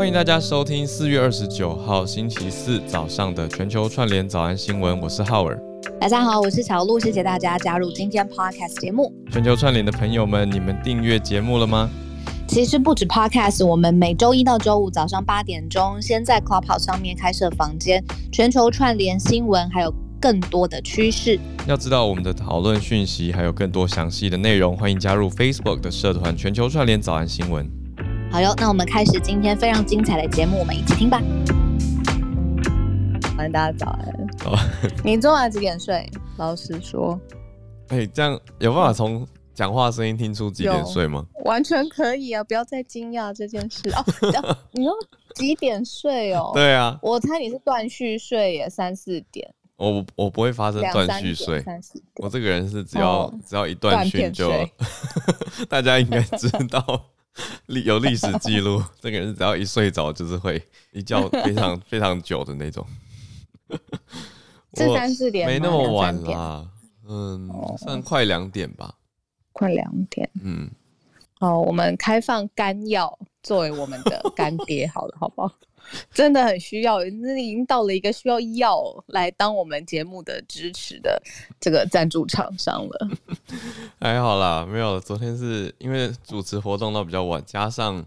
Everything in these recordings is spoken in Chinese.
欢迎大家收听四月二十九号星期四早上的全球串联早安新闻，我是浩尔。大家好，我是小鹿，谢谢大家加入今天 Podcast 节目。全球串联的朋友们，你们订阅节目了吗？其实不止 Podcast，我们每周一到周五早上八点钟，先在 Clubhouse 上面开设房间，全球串联新闻，还有更多的趋势。要知道我们的讨论讯息，还有更多详细的内容，欢迎加入 Facebook 的社团全球串联早安新闻。好哟，那我们开始今天非常精彩的节目，我们一起听吧。欢迎大家早安。哦，你昨晚几点睡？老实说。哎、欸，这样有办法从讲话声音听出几点睡吗？完全可以啊！不要再惊讶这件事 哦。你说几点睡哦？对啊，我猜你是断续睡耶，三四点。我我不会发生断续睡，我这个人是只要、哦、只要一断续就，大家应该知道。历有历史记录，这个人只要一睡着，就是会一觉非常非常久的那种。是三四点？没那么晚啦，嗯，算快两点吧。快两点，嗯。好，我们开放干药作为我们的干爹，好了，好不好？真的很需要，那已经到了一个需要药来当我们节目的支持的这个赞助厂商了。还好啦，没有。昨天是因为主持活动到比较晚，加上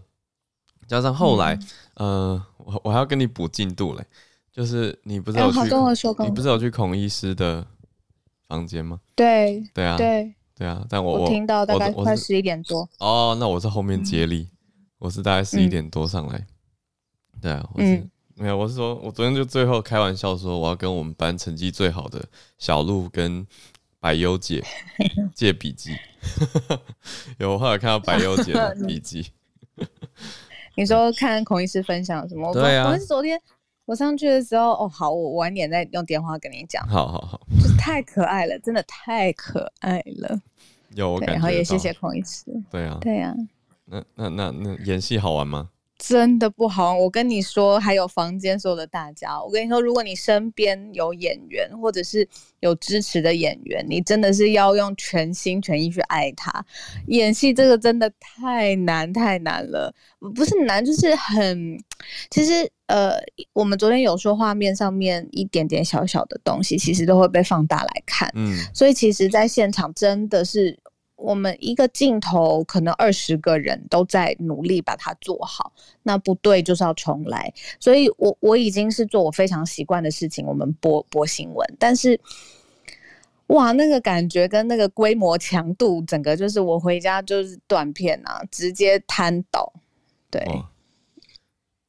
加上后来，嗯、呃，我我还要跟你补进度嘞。就是你不是有去，欸、你不是有去孔医师的房间吗？对对啊，对对啊。但我我听到大概快十一点多。哦，那我是后面接力，嗯、我是大概十一点多上来。嗯对啊，我是、嗯、没有，我是说，我昨天就最后开玩笑说，我要跟我们班成绩最好的小鹿跟百优姐 借笔记。有，我后来看到百优姐的笔记。你说看孔医师分享什么？对啊，我是昨天我上去的时候，哦，好，我晚点再用电话跟你讲。好好好，就是太可爱了，真的太可爱了。有，我感觉。然后也谢谢孔医师。对啊，对啊。那那那那演戏好玩吗？真的不好，我跟你说，还有房间所有的大家，我跟你说，如果你身边有演员，或者是有支持的演员，你真的是要用全心全意去爱他。演戏这个真的太难太难了，不是难，就是很，其实呃，我们昨天有说画面上面一点点小小的东西，其实都会被放大来看，嗯，所以其实在现场真的是。我们一个镜头可能二十个人都在努力把它做好，那不对就是要重来。所以我我已经是做我非常习惯的事情，我们播播新闻，但是哇，那个感觉跟那个规模强度，整个就是我回家就是断片啊，直接瘫倒。对，哦、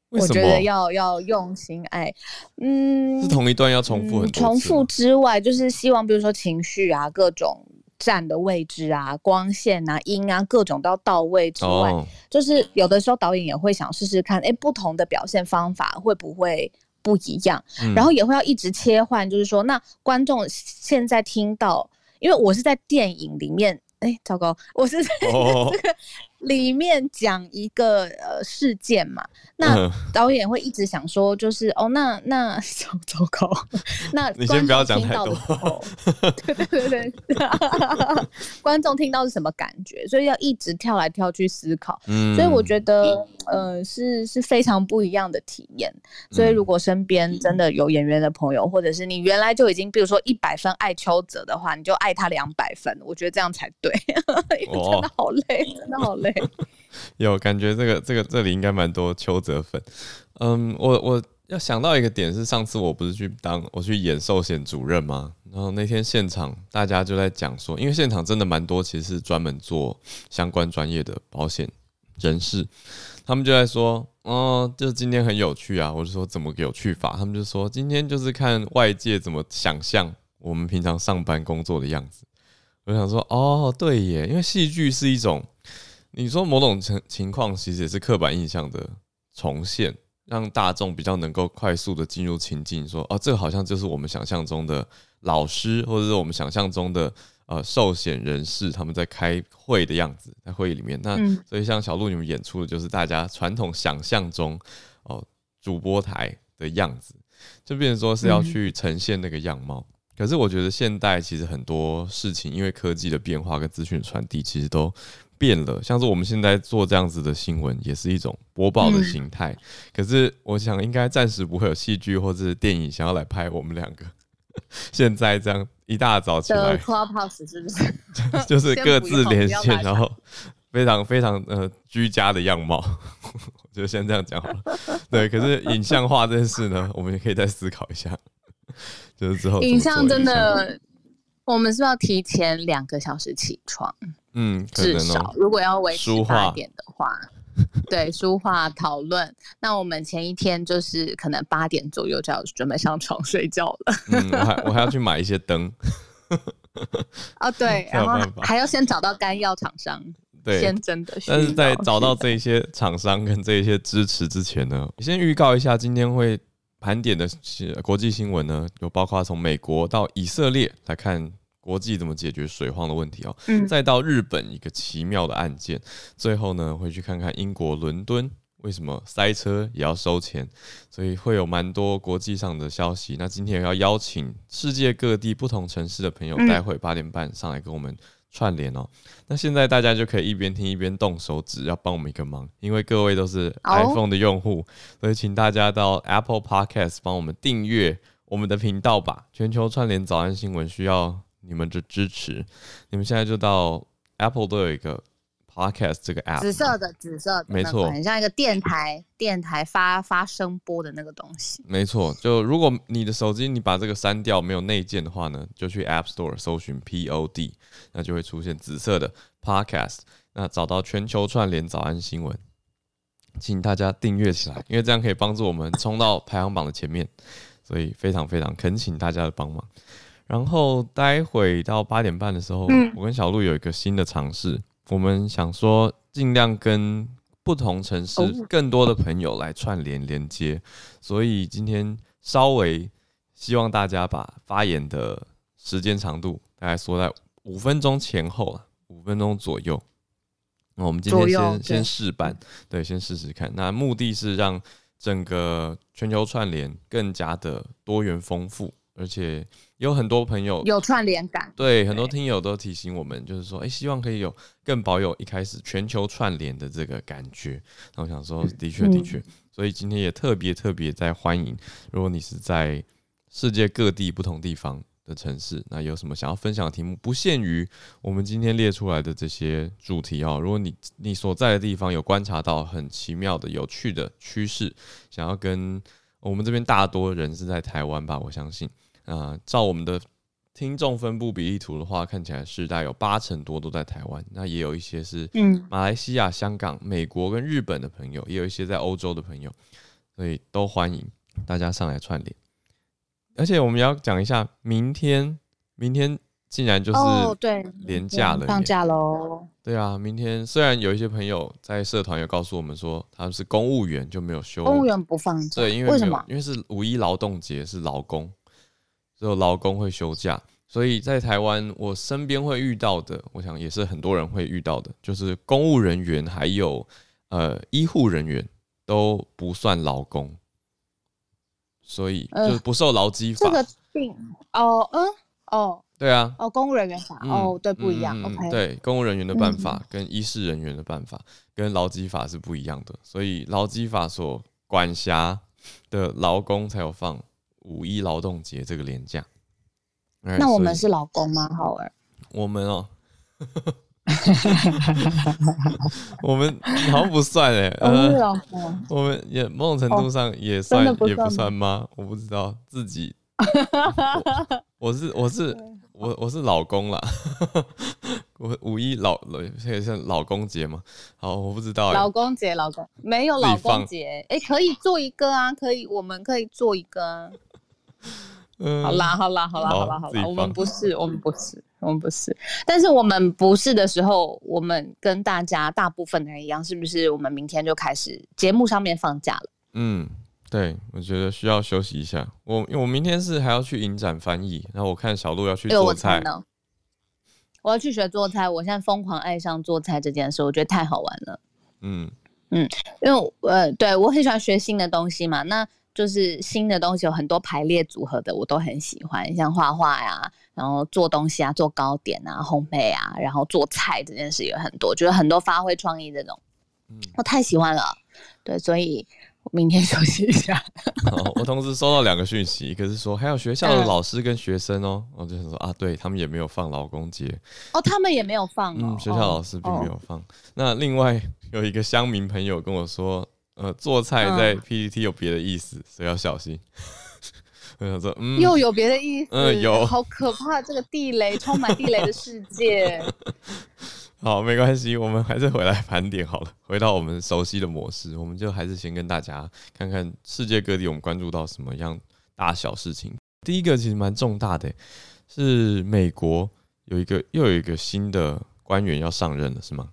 我觉得要要用心爱，嗯，是同一段要重复很多重复之外，就是希望比如说情绪啊各种。站的位置啊，光线啊，音啊，各种都要到位之外，oh. 就是有的时候导演也会想试试看，哎，不同的表现方法会不会不一样？嗯、然后也会要一直切换，就是说，那观众现在听到，因为我是在电影里面，哎，糟糕，我是在这个。Oh. 里面讲一个呃事件嘛，那导演会一直想说，就是、嗯、哦，那那糟 糟糕，那你先不要讲太多。对对对对，观众听到是什么感觉？所以要一直跳来跳去思考。嗯，所以我觉得呃是是非常不一样的体验。所以如果身边真的有演员的朋友，或者是你原来就已经比如说一百分爱邱泽的话，你就爱他两百分。我觉得这样才对，因为真的好累，真的好累。有感觉，这个这个这里应该蛮多邱泽粉。嗯，我我要想到一个点是，上次我不是去当我去演寿险主任吗？然后那天现场大家就在讲说，因为现场真的蛮多，其实是专门做相关专业的保险人士，他们就在说，哦，就今天很有趣啊。我就说怎么有趣法？他们就说今天就是看外界怎么想象我们平常上班工作的样子。我想说，哦，对耶，因为戏剧是一种。你说某种情情况，其实也是刻板印象的重现，让大众比较能够快速的进入情境，说哦，这个好像就是我们想象中的老师，或者是我们想象中的呃寿险人士他们在开会的样子，在会议里面。那所以像小鹿你们演出的就是大家传统想象中哦主播台的样子，就变成说是要去呈现那个样貌。可是我觉得现代其实很多事情，因为科技的变化跟资讯传递，其实都变了。像是我们现在做这样子的新闻，也是一种播报的形态。嗯、可是我想，应该暂时不会有戏剧或者是电影想要来拍我们两个。现在这样一大早起来，Clubhouse 是不是？就是各自连线，然后非常非常呃居家的样貌。我 就先这样讲好了。对，可是影像化这件事呢，我们也可以再思考一下。就是之后影像真的，我们是要提前两个小时起床，嗯，至少如果要维持八点的话，对，书画讨论。那我们前一天就是可能八点左右就要准备上床睡觉了。嗯，我还我还要去买一些灯。哦，对，然后还要先找到干药厂商，对，先真的。但是在找到这些厂商跟这些支持之前呢，先预告一下今天会。盘点的国际新闻呢，有包括从美国到以色列来看国际怎么解决水荒的问题哦，嗯，再到日本一个奇妙的案件，最后呢会去看看英国伦敦为什么塞车也要收钱，所以会有蛮多国际上的消息。那今天要邀请世界各地不同城市的朋友，待会八点半上来跟我们。串联哦，那现在大家就可以一边听一边动手指，要帮我们一个忙，因为各位都是 iPhone 的用户，所以请大家到 Apple Podcast 帮我们订阅我们的频道吧。全球串联早安新闻需要你们的支持，你们现在就到 Apple 都有一个。Podcast 这个 app，紫色的，紫色的，没错，很像一个电台，电台发发声波的那个东西。没错，就如果你的手机你把这个删掉没有内建的话呢，就去 App Store 搜寻 Pod，那就会出现紫色的 Podcast，那找到全球串联早安新闻，请大家订阅起来，因为这样可以帮助我们冲到排行榜的前面，所以非常非常恳请大家的帮忙。然后待会到八点半的时候，嗯、我跟小鹿有一个新的尝试。我们想说，尽量跟不同城市更多的朋友来串联连接，所以今天稍微希望大家把发言的时间长度大概缩在五分钟前后了，五分钟左右。那我们今天先先试办，对，先试试看。那目的是让整个全球串联更加的多元丰富。而且有很多朋友有串联感，对，很多听友都提醒我们，就是说，哎、欸，希望可以有更保有一开始全球串联的这个感觉。那我想说，的确的确，所以今天也特别特别在欢迎，如果你是在世界各地不同地方的城市，那有什么想要分享的题目，不限于我们今天列出来的这些主题哦。如果你你所在的地方有观察到很奇妙的、有趣的趋势，想要跟我们这边大多人是在台湾吧，我相信。啊、呃，照我们的听众分布比例图的话，看起来是大概有八成多都在台湾。那也有一些是马来西亚、香港、美国跟日本的朋友，也有一些在欧洲的朋友，所以都欢迎大家上来串联。而且我们要讲一下，明天明天竟然就是对连假了，放假喽。对啊，明天虽然有一些朋友在社团有告诉我们说他们是公务员就没有休，公务员不放假，对，因为为什么？因为是五一劳动节，是劳工。只有劳工会休假，所以在台湾，我身边会遇到的，我想也是很多人会遇到的，就是公务人员还有呃医护人员都不算劳工，所以就是不受劳基法。呃、这个病哦，嗯，哦，对啊，哦，公务人员法，嗯、哦，对，不一样。嗯、OK，对，公务人员的办法跟医事人员的办法跟劳基法是不一样的，所以劳基法所管辖的劳工才有放。五一劳动节这个连假，那我们是老公吗？好儿，我们哦，我们好像不算哎，呃，我们也某种程度上也算，也不算吗？我不知道自己，我是我是我我是老公啦。我五一老老现在是老公节吗？好，我不知道。老公节，老公没有老公节，哎，可以做一个啊，可以，我们可以做一个啊。嗯，好啦，好啦，好啦，好啦，好啦，我们不是，我们不是，我们不是。但是我们不是的时候，我们跟大家大部分的人一样，是不是？我们明天就开始节目上面放假了。嗯，对，我觉得需要休息一下。我因为我明天是还要去影展翻译，然后我看小鹿要去做菜呢。我要去学做菜，我现在疯狂爱上做菜这件事，我觉得太好玩了。嗯嗯，因为呃，对我很喜欢学新的东西嘛，那。就是新的东西有很多排列组合的，我都很喜欢，像画画呀，然后做东西啊，做糕点啊，烘焙啊，然后做菜这件事有很多，觉得很多发挥创意这种，嗯，我太喜欢了，对，所以。明天休息一下。哦，我同时收到两个讯息，一个是说还有学校的老师跟学生哦，我就想说啊，对他们也没有放劳工节哦，他们也没有放哦，嗯，学校老师并没有放。哦、那另外有一个乡民朋友跟我说，呃，做菜在 PPT 有别的意思，所以要小心。我想说，嗯，又有别的意思，嗯，有，好可怕，这个地雷充满地雷的世界。好，没关系，我们还是回来盘点好了。回到我们熟悉的模式，我们就还是先跟大家看看世界各地我们关注到什么样大小事情。第一个其实蛮重大的，是美国有一个又有一个新的官员要上任了，是吗？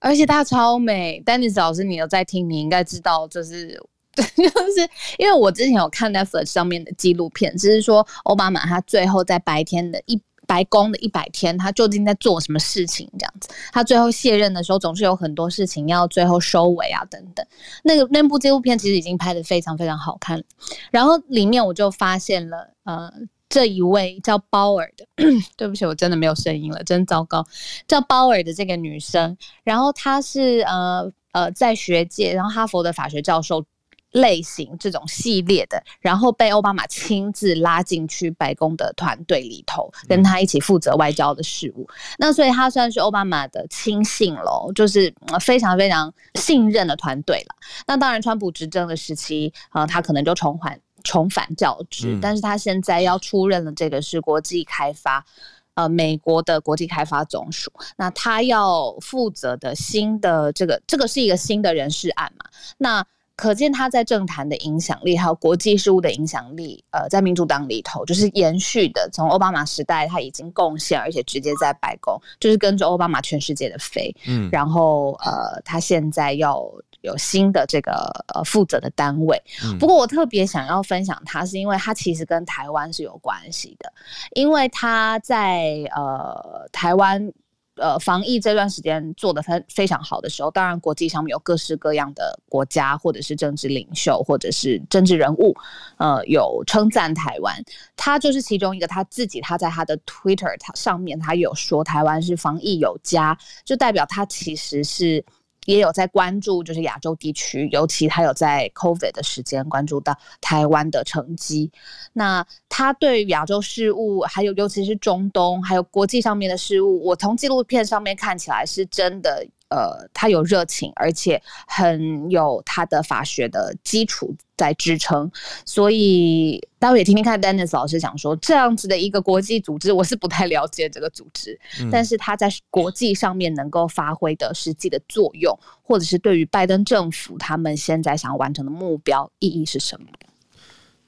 而且他超美，丹尼斯老师，你有在听，你应该知道，就是 就是因为我之前有看 Netflix 上面的纪录片，只是说奥巴马他最后在白天的一。白宫的一百天，他究竟在做什么事情？这样子，他最后卸任的时候，总是有很多事情要最后收尾啊，等等。那个那部纪录片其实已经拍得非常非常好看，然后里面我就发现了，呃，这一位叫鲍尔的，对不起，我真的没有声音了，真糟糕。叫鲍尔的这个女生，然后她是呃呃在学界，然后哈佛的法学教授。类型这种系列的，然后被奥巴马亲自拉进去白宫的团队里头，跟他一起负责外交的事务。那所以她算是奥巴马的亲信喽，就是非常非常信任的团队了。那当然，川普执政的时期，呃，他可能就重返重返教职，但是他现在要出任的这个是国际开发，呃，美国的国际开发总署。那他要负责的新的这个，这个是一个新的人事案嘛？那可见他在政坛的影响力，还有国际事务的影响力，呃，在民主党里头就是延续的。从奥巴马时代，他已经贡献，而且直接在白宫就是跟着奥巴马全世界的飞。嗯，然后呃，他现在要有新的这个呃负责的单位。不过我特别想要分享它，是因为它其实跟台湾是有关系的，因为它在呃台湾。呃，防疫这段时间做得非非常好的时候，当然国际上面有各式各样的国家，或者是政治领袖，或者是政治人物，呃，有称赞台湾。他就是其中一个，他自己他在他的 Twitter 上面，他有说台湾是防疫有加，就代表他其实是。也有在关注，就是亚洲地区，尤其他有在 COVID 的时间关注到台湾的成绩。那他对亚洲事务，还有尤其是中东，还有国际上面的事务，我从纪录片上面看起来是真的。呃，他有热情，而且很有他的法学的基础在支撑，所以待会也听听看，Dennis 老师讲说，这样子的一个国际组织，我是不太了解这个组织，嗯、但是他在国际上面能够发挥的实际的作用，或者是对于拜登政府他们现在想要完成的目标意义是什么？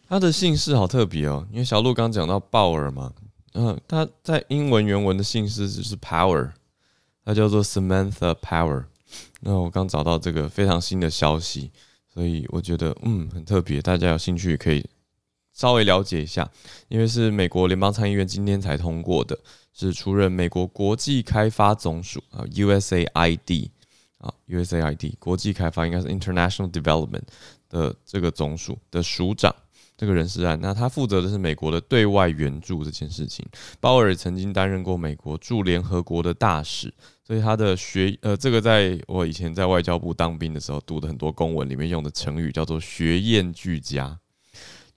他的姓氏好特别哦，因为小鹿刚讲到鲍尔嘛，嗯、呃，他在英文原文的姓氏就是 Power。它叫做 Samantha Power，那我刚找到这个非常新的消息，所以我觉得嗯很特别，大家有兴趣可以稍微了解一下，因为是美国联邦参议院今天才通过的，是出任美国国际开发总署啊 USAID 啊 USAID 国际开发应该是 International Development 的这个总署的署长。这个人事案，那他负责的是美国的对外援助这件事情。鲍尔曾经担任过美国驻联合国的大使，所以他的学呃，这个在我以前在外交部当兵的时候读的很多公文里面用的成语叫做“学验俱佳”，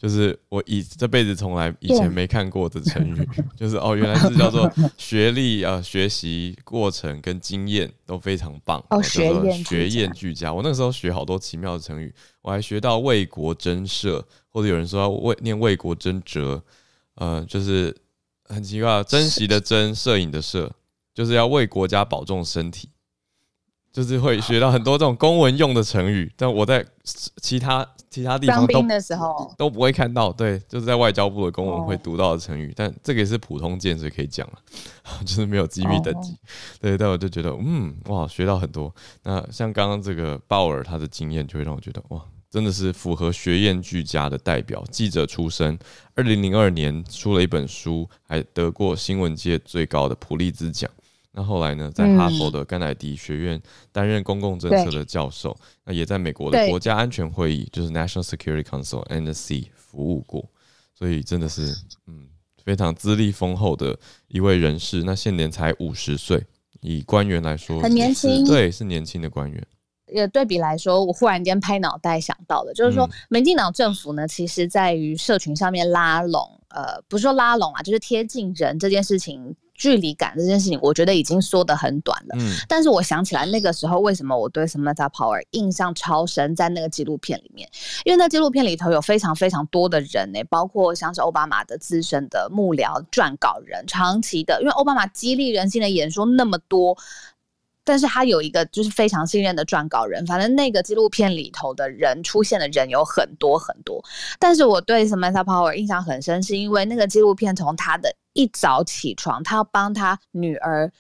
就是我以这辈子从来以前没看过的成语，就是哦，原来是叫做 学历啊、呃，学习过程跟经验都非常棒，哦，学验学验俱佳。我那个时候学好多奇妙的成语，我还学到为国争摄。或者有人说要为念为国争折，呃，就是很奇怪，珍惜的珍，摄影的摄，就是要为国家保重身体，就是会学到很多这种公文用的成语，但我在其他其他地方都的时候。都不会看到，对，就是在外交部的公文会读到的成语，但这个也是普通见，识可以讲了，就是没有机密等级，对，但我就觉得，嗯，哇，学到很多。那像刚刚这个鲍尔他的经验，就会让我觉得，哇。真的是符合学验俱佳的代表，记者出身，二零零二年出了一本书，还得过新闻界最高的普利兹奖，那后来呢，在哈佛的甘乃迪学院担任公共政策的教授，嗯、那也在美国的国家安全会议，就是 National Security Council（NSC） 服务过，所以真的是嗯非常资历丰厚的一位人士。那现年才五十岁，以官员来说很年轻，对，是年轻的官员。也对比来说，我忽然间拍脑袋想到的，就是说，民进党政府呢，其实在于社群上面拉拢，呃，不是说拉拢啊，就是贴近人这件事情，距离感这件事情，我觉得已经缩得很短了。嗯，但是我想起来那个时候，为什么我对 Samantha Power 印象超深，在那个纪录片里面，因为那纪录片里头有非常非常多的人呢，包括像是奥巴马的资深的幕僚、撰稿人，长期的，因为奥巴马激励人心的演说那么多。但是他有一个就是非常信任的撰稿人，反正那个纪录片里头的人出现的人有很多很多。但是我对 Samantha Power 印象很深，是因为那个纪录片从他的一早起床，他要帮他女儿。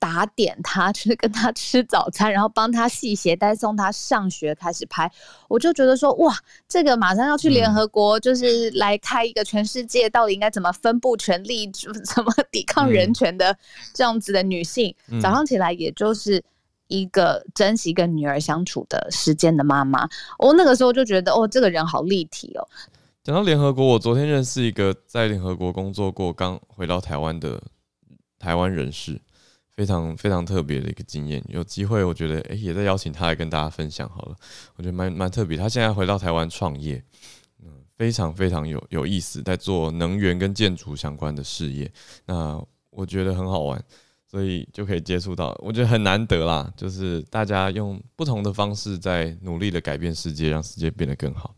打点他，就是跟他吃早餐，然后帮他系鞋带，送他上学，开始拍。我就觉得说，哇，这个马上要去联合国，就是来开一个全世界到底应该怎么分布权力，怎么抵抗人权的这样子的女性，嗯、早上起来也就是一个珍惜跟女儿相处的时间的妈妈。我那个时候就觉得，哦，这个人好立体哦。讲到联合国，我昨天认识一个在联合国工作过、刚回到台湾的台湾人士。非常非常特别的一个经验，有机会我觉得诶、也在邀请他来跟大家分享好了。我觉得蛮蛮特别，他现在回到台湾创业，嗯，非常非常有有意思，在做能源跟建筑相关的事业。那我觉得很好玩，所以就可以接触到，我觉得很难得啦。就是大家用不同的方式在努力的改变世界，让世界变得更好。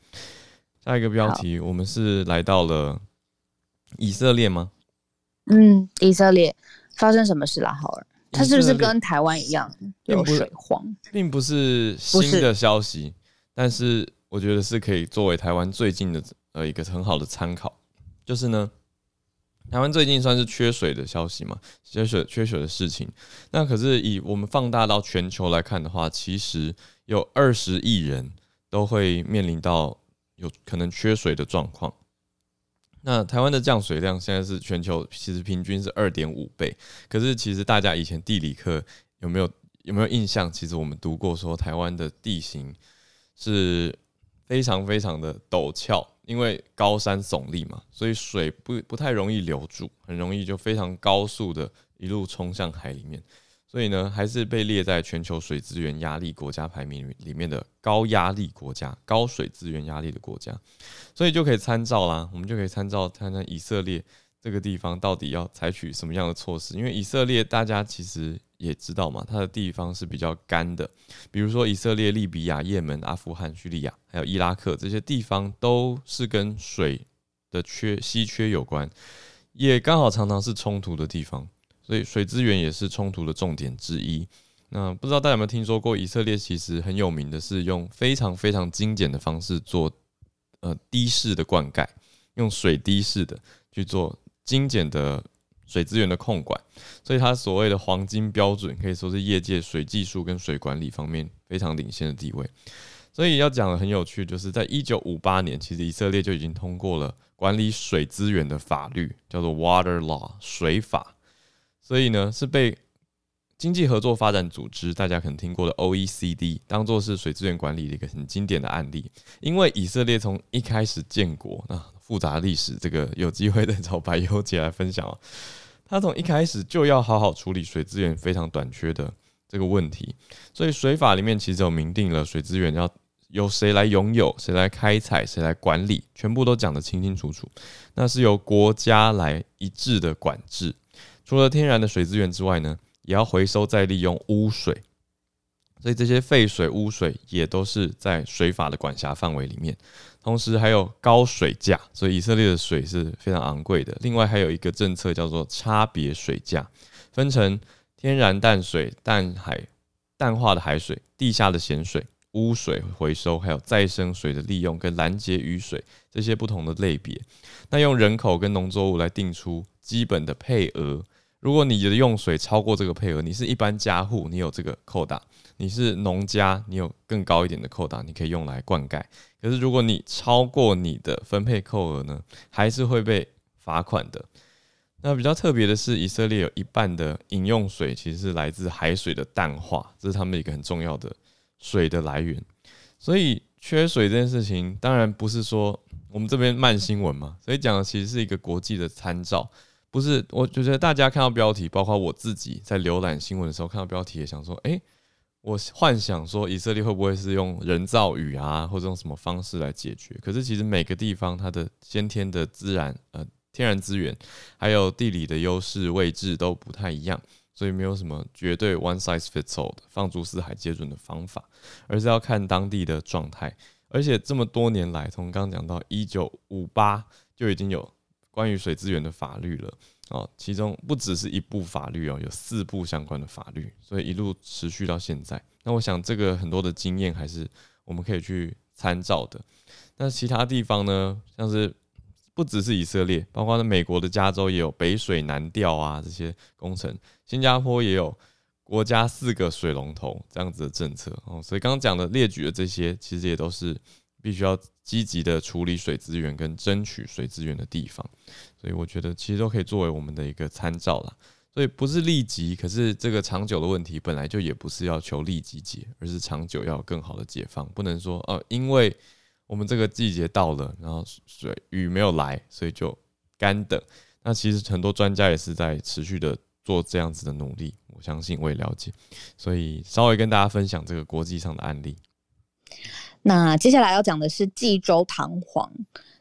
下一个标题，我们是来到了以色列吗？嗯，以色列发生什么事了，浩尔？它是不是跟台湾一样有水荒？并不是新的消息，但是我觉得是可以作为台湾最近的呃一个很好的参考。就是呢，台湾最近算是缺水的消息嘛，缺水缺水的事情。那可是以我们放大到全球来看的话，其实有二十亿人都会面临到有可能缺水的状况。那台湾的降水量现在是全球其实平均是二点五倍，可是其实大家以前地理课有没有有没有印象？其实我们读过说台湾的地形是非常非常的陡峭，因为高山耸立嘛，所以水不不太容易留住，很容易就非常高速的一路冲向海里面。所以呢，还是被列在全球水资源压力国家排名里面的高压力国家、高水资源压力的国家，所以就可以参照啦。我们就可以参照看看以色列这个地方到底要采取什么样的措施。因为以色列大家其实也知道嘛，它的地方是比较干的，比如说以色列、利比亚、也门、阿富汗、叙利亚，还有伊拉克这些地方，都是跟水的缺稀缺有关，也刚好常常是冲突的地方。所以水资源也是冲突的重点之一。那不知道大家有没有听说过，以色列其实很有名的是用非常非常精简的方式做呃滴式的灌溉，用水滴式的去做精简的水资源的控管。所以它所谓的黄金标准可以说是业界水技术跟水管理方面非常领先的地位。所以要讲的很有趣，就是在一九五八年，其实以色列就已经通过了管理水资源的法律，叫做 Water Law 水法。所以呢，是被经济合作发展组织，大家可能听过的 OECD，当做是水资源管理的一个很经典的案例。因为以色列从一开始建国，那复杂历史，这个有机会再找白优姐来分享啊。他从一开始就要好好处理水资源非常短缺的这个问题，所以水法里面其实有明定了水资源要由谁来拥有、谁来开采、谁来管理，全部都讲得清清楚楚。那是由国家来一致的管制。除了天然的水资源之外呢，也要回收再利用污水，所以这些废水、污水也都是在水法的管辖范围里面。同时还有高水价，所以以色列的水是非常昂贵的。另外还有一个政策叫做差别水价，分成天然淡水、淡海、淡化的海水、地下的咸水、污水回收，还有再生水的利用跟拦截雨水这些不同的类别。那用人口跟农作物来定出基本的配额。如果你的用水超过这个配额，你是一般家户，你有这个扣打；你是农家，你有更高一点的扣打，你可以用来灌溉。可是如果你超过你的分配扣额呢，还是会被罚款的。那比较特别的是，以色列有一半的饮用水其实是来自海水的淡化，这是他们一个很重要的水的来源。所以缺水这件事情，当然不是说我们这边慢新闻嘛，所以讲的其实是一个国际的参照。不是，我就觉得大家看到标题，包括我自己在浏览新闻的时候看到标题，也想说，哎、我幻想说以色列会不会是用人造雨啊，或者用什么方式来解决？可是其实每个地方它的先天的自然呃天然资源，还有地理的优势位置都不太一样，所以没有什么绝对 one size fits all 的放诸四海皆准的方法，而是要看当地的状态。而且这么多年来，从刚讲到一九五八就已经有。关于水资源的法律了哦，其中不只是一部法律哦，有四部相关的法律，所以一路持续到现在。那我想这个很多的经验还是我们可以去参照的。那其他地方呢，像是不只是以色列，包括呢美国的加州也有北水南调啊这些工程，新加坡也有国家四个水龙头这样子的政策哦。所以刚刚讲的列举的这些，其实也都是。必须要积极的处理水资源跟争取水资源的地方，所以我觉得其实都可以作为我们的一个参照啦。所以不是立即，可是这个长久的问题本来就也不是要求立即解，而是长久要有更好的解放。不能说哦、呃，因为我们这个季节到了，然后水雨没有来，所以就干等。那其实很多专家也是在持续的做这样子的努力，我相信我也了解，所以稍微跟大家分享这个国际上的案例。那接下来要讲的是济州弹簧，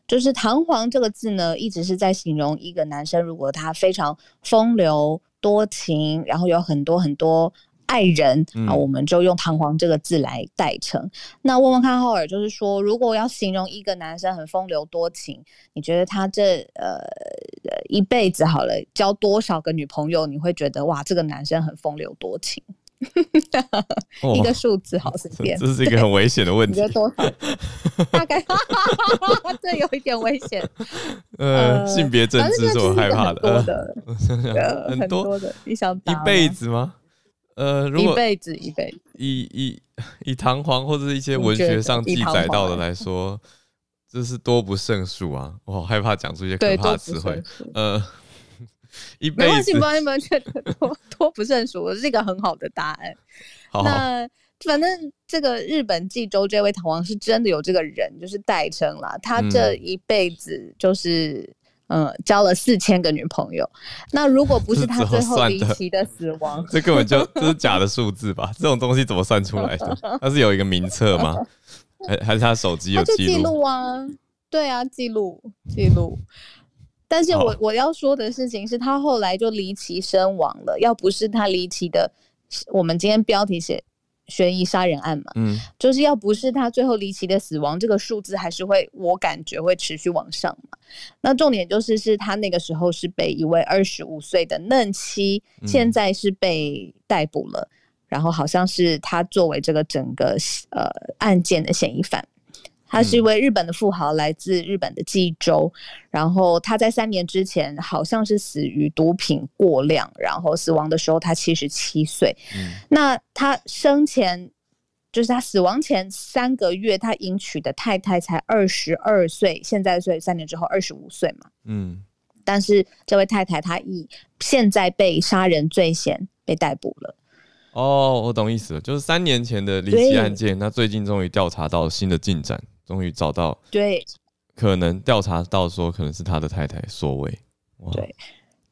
就是弹簧这个字呢，一直是在形容一个男生，如果他非常风流多情，然后有很多很多爱人啊，我们就用弹簧这个字来代称。那问问看浩尔，就是说，如果要形容一个男生很风流多情，你觉得他这呃一辈子好了，交多少个女朋友，你会觉得哇，这个男生很风流多情？一个数字好随便，这是一个很危险的问题。你觉得多少？大概这有一点危险。呃，性别政治是我害怕的。呃，想想 很多的，你想一辈子吗？呃，如果一辈子一辈子，以以以弹簧或者是一些文学上记载到的来说，这是多不胜数啊！我好害怕讲出一些可怕的词汇。呃。一没关系，没关系，完全多多不胜数，是一个很好的答案。好好，那反正这个日本济州这位唐王是真的有这个人，就是代称啦。他这一辈子就是嗯、呃，交了四千个女朋友。那如果不是他最后 离奇的死亡，这根本就这是假的数字吧？这种东西怎么算出来的？他是有一个名册吗？还还是他手机有记录啊？对啊，记录记录。但是我我要说的事情是他后来就离奇身亡了，要不是他离奇的，我们今天标题写悬疑杀人案嘛，嗯，就是要不是他最后离奇的死亡，这个数字还是会我感觉会持续往上嘛。那重点就是是他那个时候是被一位二十五岁的嫩妻，现在是被逮捕了，然后好像是他作为这个整个呃案件的嫌疑犯。他是一位日本的富豪，来自日本的济州，然后他在三年之前好像是死于毒品过量，然后死亡的时候他七十七岁。嗯。那他生前就是他死亡前三个月，他迎娶的太太才二十二岁，现在所以三年之后二十五岁嘛。嗯。但是这位太太她以现在被杀人罪嫌被逮捕了。哦，我懂意思了，就是三年前的离奇案件，那最近终于调查到新的进展。终于找到，对，可能调查到说可能是他的太太所为。对，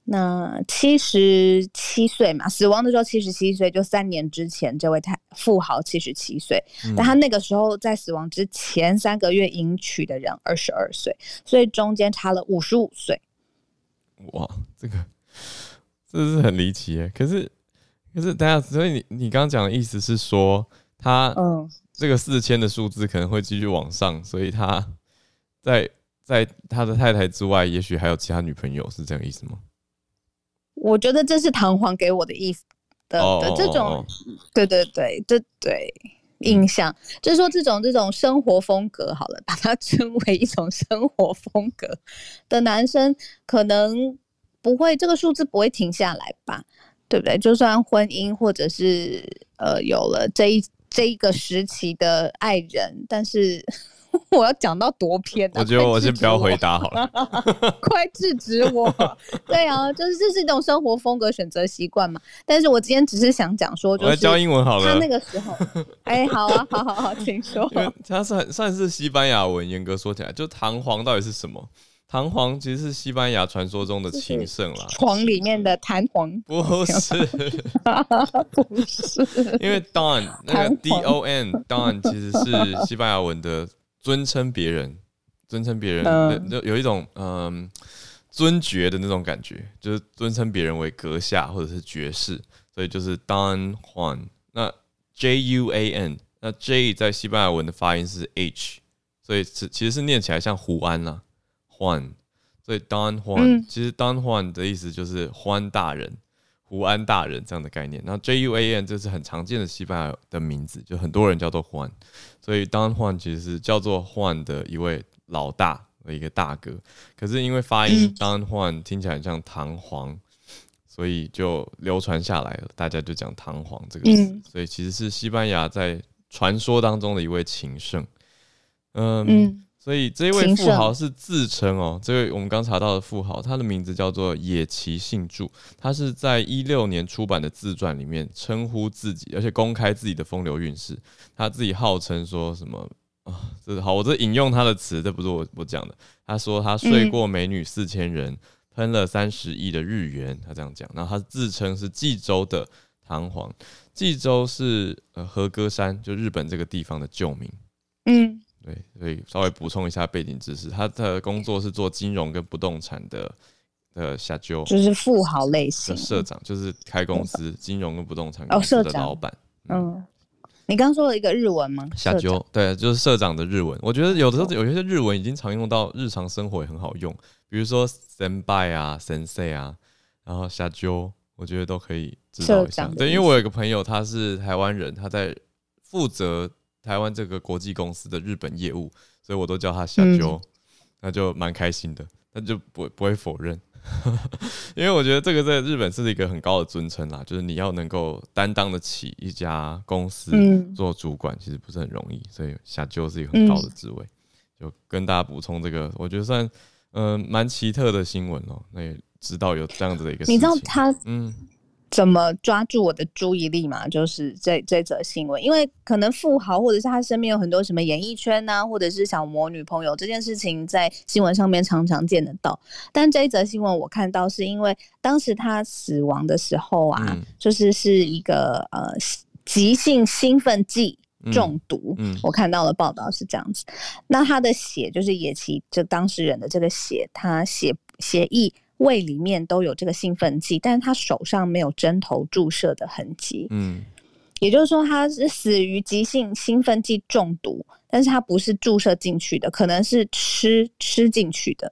那七十七岁嘛，死亡的时候七十七岁，就三年之前这位太富豪七十七岁，但他那个时候在死亡之前三个月迎娶的人二十二岁，所以中间差了五十五岁。哇，这个这是很离奇耶！可是可是，大家，所以你你刚刚讲的意思是说他嗯。这个四千的数字可能会继续往上，所以他在在他的太太之外，也许还有其他女朋友，是这个意思吗？我觉得这是弹簧给我的意思的的这种，对对对，这对印象，就是说这种这种生活风格，好了，把它 称为一种生活风格的男生，可能不会这个数字不会停下来吧？对不对？就算婚姻或者是呃有了这一。这一个时期的爱人，但是 我要讲到多偏、啊？我觉得我先不要回答好了，快制止我！对啊，就是这是一种生活风格选择习惯嘛。但是我今天只是想讲说，就是教英文好了。他那个时候，哎、欸，好啊，好好好，请说。因为它算算是西班牙文，严格说起来，就弹簧到底是什么？弹簧其实是西班牙传说中的情圣啦，床里面的弹簧。不是，不是，因为 don 那个 d o n don 其实是西班牙文的尊称别人，尊称别人就有一种嗯尊爵的那种感觉，就是尊称别人为阁下或者是爵士，所以就是 don Juan。那 j u a n 那 j 在西班牙文的发音是 h，所以是其实是念起来像胡安啦。Juan，所以 Don Juan，其实 Don Juan 的意思就是欢大人、胡安大人这样的概念。然后 J U A N 这是很常见的西班牙的名字，就很多人叫做 Juan，所以 Don Juan 其实是叫做 Juan 的一位老大的一个大哥。可是因为发音 Don Juan 听起来像弹簧，所以就流传下来了，大家就讲唐皇这个词。所以其实是西班牙在传说当中的一位情圣。嗯。所以这一位富豪是自称哦，这位我们刚查到的富豪，他的名字叫做野崎幸助，他是在一六年出版的自传里面称呼自己，而且公开自己的风流韵事。他自己号称说什么啊？这是好，我这引用他的词，这不是我我讲的。他说他睡过美女四千人，喷了三十亿的日元，他这样讲。然后他自称是济州的弹簧，济州是呃和歌山，就日本这个地方的旧名。嗯。对，所以稍微补充一下背景知识，他的工作是做金融跟不动产的的社长，就是富豪类型的社长，就是开公司金融跟不动产公司的老板。嗯，嗯，你刚说了一个日文吗？社长，对，就是社长的日文。我觉得有的时候有些日文已经常用到日常生活也很好用，比如说 standby 啊、sensei 啊，然后社长，我觉得都可以知道一下。对，因为我有个朋友他是台湾人，他在负责。台湾这个国际公司的日本业务，所以我都叫他小周，那就蛮开心的，他就不不会否认，因为我觉得这个在日本是一个很高的尊称啦，就是你要能够担当得起一家公司做主管，其实不是很容易，所以小周是一个很高的职位，就跟大家补充这个，我觉得算嗯蛮奇特的新闻哦、喔，那也知道有这样子的一个，你知道他嗯。怎么抓住我的注意力嘛？就是这这则新闻，因为可能富豪或者是他身边有很多什么演艺圈呐、啊，或者是小模女朋友这件事情，在新闻上面常常见得到。但这一则新闻我看到是因为当时他死亡的时候啊，嗯、就是是一个呃急性兴奋剂中毒。嗯嗯、我看到的报道是这样子。那他的血就是野崎这当事人的这个血，他血血液。胃里面都有这个兴奋剂，但是他手上没有针头注射的痕迹。嗯，也就是说他是死于急性兴奋剂中毒，但是他不是注射进去的，可能是吃吃进去的。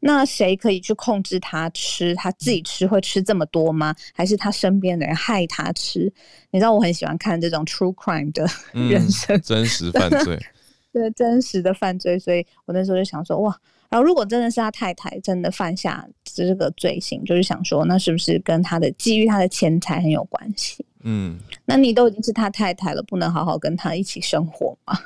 那谁可以去控制他吃？他自己吃会吃这么多吗？还是他身边的人害他吃？你知道我很喜欢看这种 true crime 的人生，嗯、真实犯罪，对真实的犯罪，所以我那时候就想说，哇。然后，如果真的是他太太真的犯下这个罪行，就是想说，那是不是跟他的觊觎他的钱财很有关系？嗯，那你都已经是他太太了，不能好好跟他一起生活吗？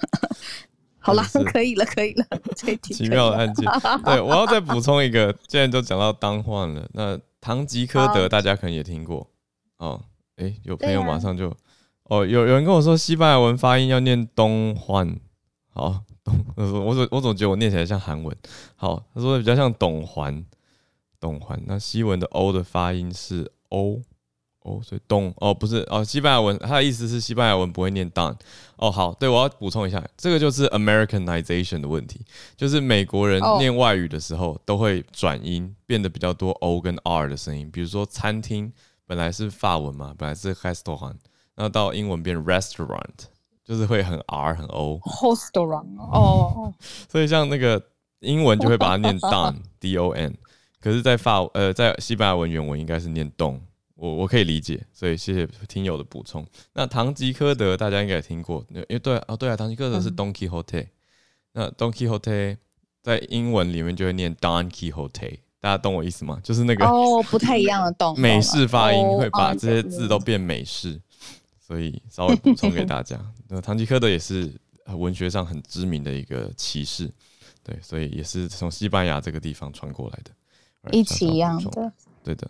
好了，可以了，可以了。这奇妙的案件，对，我要再补充一个，既然都讲到当换了，那唐吉诃德大家可能也听过哦。哎，有朋友马上就、啊、哦，有有人跟我说西班牙文发音要念东换，好。我我总我总觉得我念起来像韩文。好，他说比较像董环，董环。那西文的 O 的发音是 O O，所以东哦不是哦，西班牙文，他的意思是西班牙文不会念 don。哦，好，对，我要补充一下，这个就是 Americanization 的问题，就是美国人念外语的时候都会转音，变得比较多 O 跟 R 的声音。比如说餐厅本来是法文嘛，本来是 restaurant，那到英文变 restaurant。就是会很 R 很 O，restaurant 哦，所以像那个英文就会把它念 don D O N，可是，在法呃在西班牙文原文应该是念 don，我我可以理解，所以谢谢听友的补充。那唐吉诃德大家应该也听过，因为对啊对啊，唐吉诃德是 Don Quixote，那 Don Quixote 在英文里面就会念 Don Quixote，大家懂我意思吗？就是那个哦不太一样的动美式发音会把这些字都变美式。所以稍微补充给大家，那唐吉诃德也是文学上很知名的一个骑士，对，所以也是从西班牙这个地方传过来的，一起一样的，对的。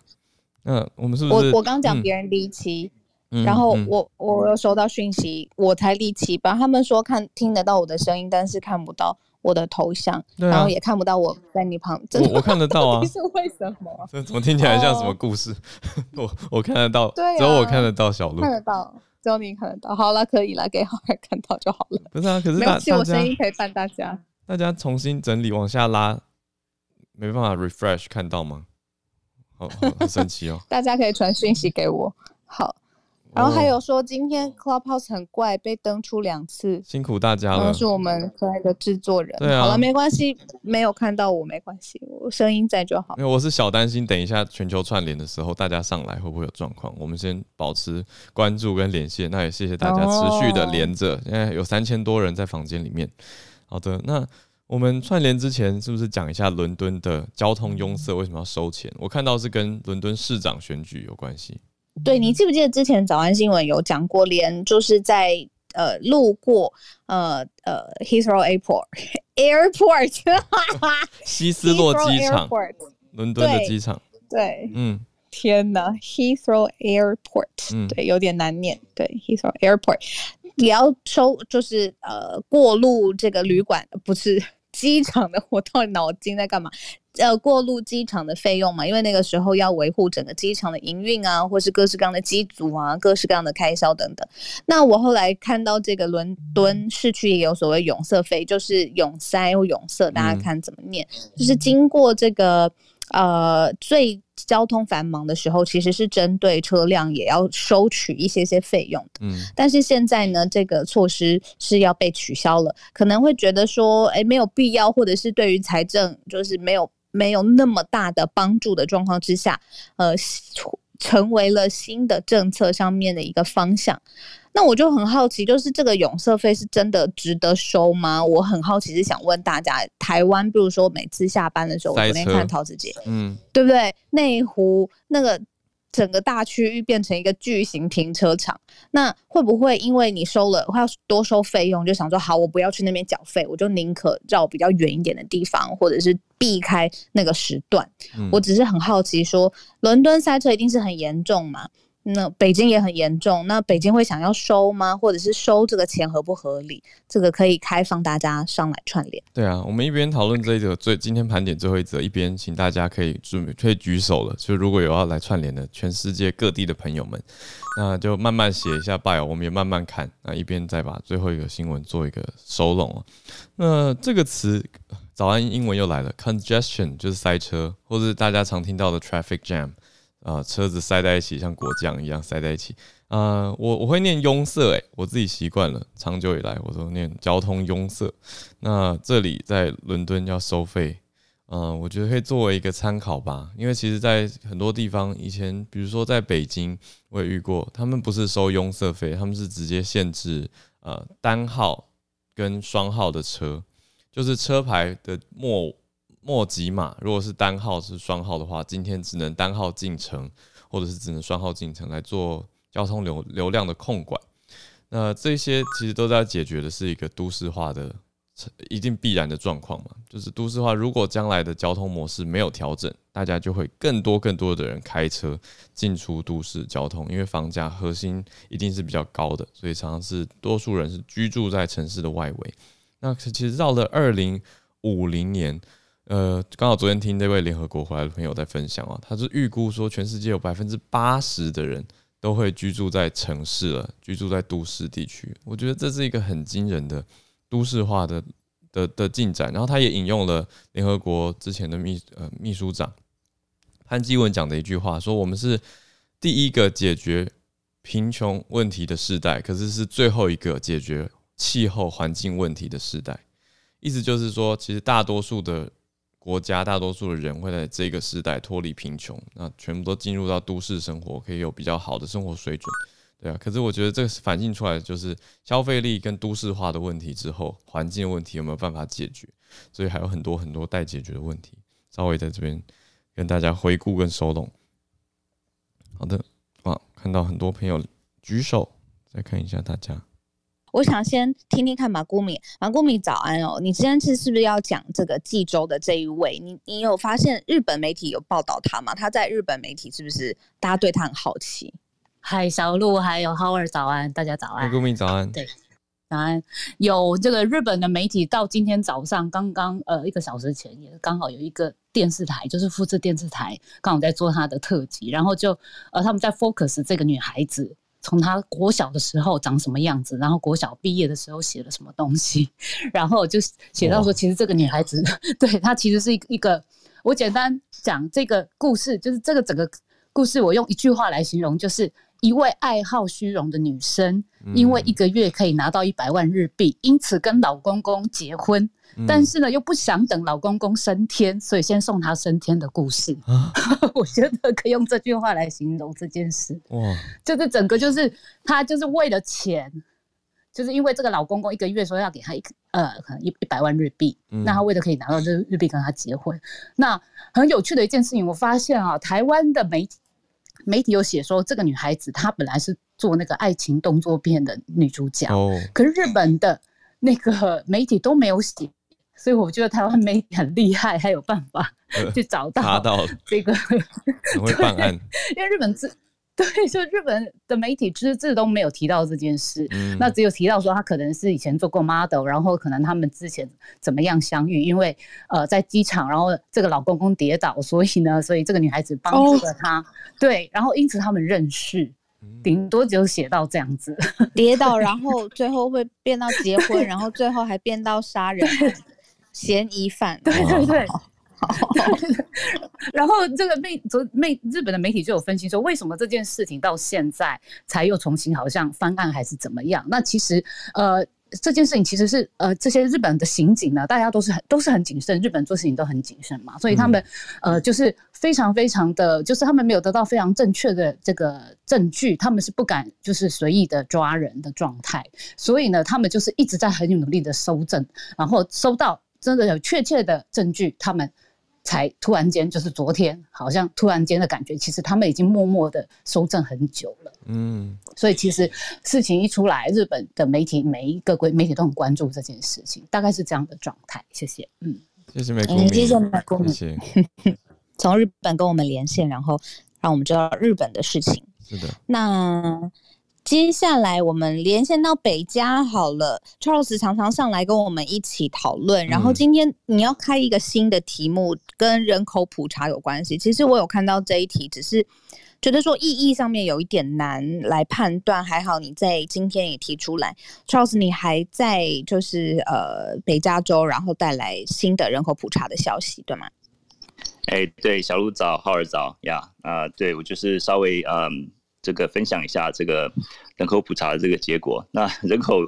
那我们是不是？我我刚讲别人离奇，嗯、然后我我有收到讯息，我才离奇吧？他们说看听得到我的声音，但是看不到我的头像，啊、然后也看不到我在你旁。真的我，我看得到啊，是为什么？这怎么听起来像什么故事？哦、我我看得到，对、啊，只有我看得到小鹿，看得到。只有你看得到，好了，可以了，给浩然看到就好了。不是啊，可是没有，是我声音陪伴大家。大家重新整理往下拉，没办法 refresh 看到吗？好，很神奇哦。大家可以传讯息给我。好。然后还有说，今天 Clubhouse 很怪，被登出两次，辛苦大家了。是我们可爱的制作人。对啊，好了，没关系，没有看到我没关系，我声音在就好。因为我是小担心，等一下全球串联的时候，大家上来会不会有状况？我们先保持关注跟连线。那也谢谢大家持续的连着，现在有三千多人在房间里面。好的，那我们串联之前是不是讲一下伦敦的交通拥塞为什么要收钱？我看到是跟伦敦市长选举有关系。对，你记不记得之前早安新闻有讲过，连就是在呃路过呃呃 Heathrow Airport Airport 希斯洛机场，伦敦的机场，对，嗯，天呐，Heathrow Airport，嗯，对，有点难念，对，Heathrow Airport 也要收，就是呃过路这个旅馆不是。机场的，我到底脑筋在干嘛？呃，过路机场的费用嘛，因为那个时候要维护整个机场的营运啊，或是各式各样的机组啊，各式各样的开销等等。那我后来看到这个伦敦市区也有所谓永塞费，就是永塞或永塞，大家看怎么念，嗯、就是经过这个。呃，最交通繁忙的时候，其实是针对车辆也要收取一些些费用的。嗯，但是现在呢，这个措施是要被取消了，可能会觉得说，哎，没有必要，或者是对于财政就是没有没有那么大的帮助的状况之下，呃，成为了新的政策上面的一个方向。那我就很好奇，就是这个永色费是真的值得收吗？我很好奇，是想问大家，台湾，比如说每次下班的时候，我昨天看陶子姐，嗯，对不对？内湖那个整个大区域变成一个巨型停车场，那会不会因为你收了，会要多收费用，就想说好，我不要去那边缴费，我就宁可绕比较远一点的地方，或者是避开那个时段。嗯，我只是很好奇说，说伦敦塞车一定是很严重吗？那北京也很严重，那北京会想要收吗？或者是收这个钱合不合理？这个可以开放大家上来串联。对啊，我们一边讨论这一则最今天盘点最后一则，一边请大家可以准备可以举手了。就如果有要来串联的全世界各地的朋友们，那就慢慢写一下 bio，我们也慢慢看。那一边再把最后一个新闻做一个收拢。那这个词早安英文又来了，congestion 就是塞车，或是大家常听到的 traffic jam。啊、车子塞在一起，像果酱一样塞在一起。啊、我我会念拥塞，诶，我自己习惯了，长久以来我都念交通拥塞。那这里在伦敦要收费，嗯、我觉得可以作为一个参考吧。因为其实，在很多地方，以前比如说在北京，我也遇过，他们不是收拥塞费，他们是直接限制呃单号跟双号的车，就是车牌的末。莫吉码，如果是单号是双号的话，今天只能单号进城，或者是只能双号进城来做交通流流量的控管。那这些其实都在解决的是一个都市化的一定必然的状况嘛，就是都市化如果将来的交通模式没有调整，大家就会更多更多的人开车进出都市交通，因为房价核心一定是比较高的，所以常常是多数人是居住在城市的外围。那其实到了二零五零年。呃，刚好昨天听那位联合国回来的朋友在分享啊，他是预估说全世界有百分之八十的人都会居住在城市了，居住在都市地区。我觉得这是一个很惊人的都市化的的的进展。然后他也引用了联合国之前的秘呃秘书长潘基文讲的一句话，说我们是第一个解决贫穷问题的世代，可是是最后一个解决气候环境问题的世代。意思就是说，其实大多数的。国家大多数的人会在这个时代脱离贫穷，那全部都进入到都市生活，可以有比较好的生活水准，对啊。可是我觉得这个反映出来就是消费力跟都市化的问题之后，环境问题有没有办法解决？所以还有很多很多待解决的问题。稍微在这边跟大家回顾跟收拢。好的，啊，看到很多朋友举手，再看一下大家。我想先听听看马姑米，马姑米早安哦。你今天是是不是要讲这个济州的这一位？你你有发现日本媒体有报道他吗？他在日本媒体是不是大家对他很好奇？嗨，小鹿还有 Howard 早安，大家早安。马姑米早安。对，早安。有这个日本的媒体到今天早上刚刚呃一个小时前也刚好有一个电视台，就是富士电视台刚好在做他的特辑，然后就呃他们在 focus 这个女孩子。从他国小的时候长什么样子，然后国小毕业的时候写了什么东西，然后就写到说，其实这个女孩子，对她其实是一一个，我简单讲这个故事，就是这个整个故事，我用一句话来形容，就是一位爱好虚荣的女生，因为一个月可以拿到一百万日币，因此跟老公公结婚。但是呢，又不想等老公公升天，所以先送他升天的故事。啊、我觉得可以用这句话来形容这件事。哇，就是整个就是她就是为了钱，就是因为这个老公公一个月说要给他一呃可能一一百万日币，嗯、那他为了可以拿到这个日币跟他结婚。那很有趣的一件事情，我发现啊，台湾的媒体媒体有写说，这个女孩子她本来是做那个爱情动作片的女主角，哦、可是日本的那个媒体都没有写。所以我觉得台湾媒体很厉害，还有办法去找到查到这个很会办案，因为日本字对，就日本的媒体只字都没有提到这件事，嗯、那只有提到说他可能是以前做过 model，然后可能他们之前怎么样相遇，因为呃在机场，然后这个老公公跌倒，所以呢，所以这个女孩子帮助了他，哦、对，然后因此他们认识，顶多就写到这样子，跌倒，然 后最后会变到结婚，然后最后还变到杀人。嫌疑犯，对对对，然后这个媒昨媒日本的媒体就有分析说，为什么这件事情到现在才又重新好像翻案还是怎么样？那其实呃这件事情其实是呃这些日本的刑警呢，大家都是很都是很谨慎，日本做事情都很谨慎嘛，所以他们、嗯、呃就是非常非常的就是他们没有得到非常正确的这个证据，他们是不敢就是随意的抓人的状态，所以呢，他们就是一直在很努力的搜证，然后搜到。真的有确切的证据，他们才突然间就是昨天，好像突然间的感觉，其实他们已经默默的收正很久了。嗯，所以其实事情一出来，日本的媒体每一个媒体都很关注这件事情，大概是这样的状态。谢谢，嗯，谢谢美国，谢谢美国，谢谢。从日本跟我们连线，然后让我们知道日本的事情。是的，那。接下来我们连线到北加好了，Charles 常常上来跟我们一起讨论。然后今天你要开一个新的题目，跟人口普查有关系。其实我有看到这一题，只是觉得说意义上面有一点难来判断。还好你在今天也提出来，Charles，你还在就是呃北加州，然后带来新的人口普查的消息，对吗？哎、欸，对，小鹿早，浩儿早呀，啊、呃，对我就是稍微嗯。这个分享一下这个人口普查的这个结果。那人口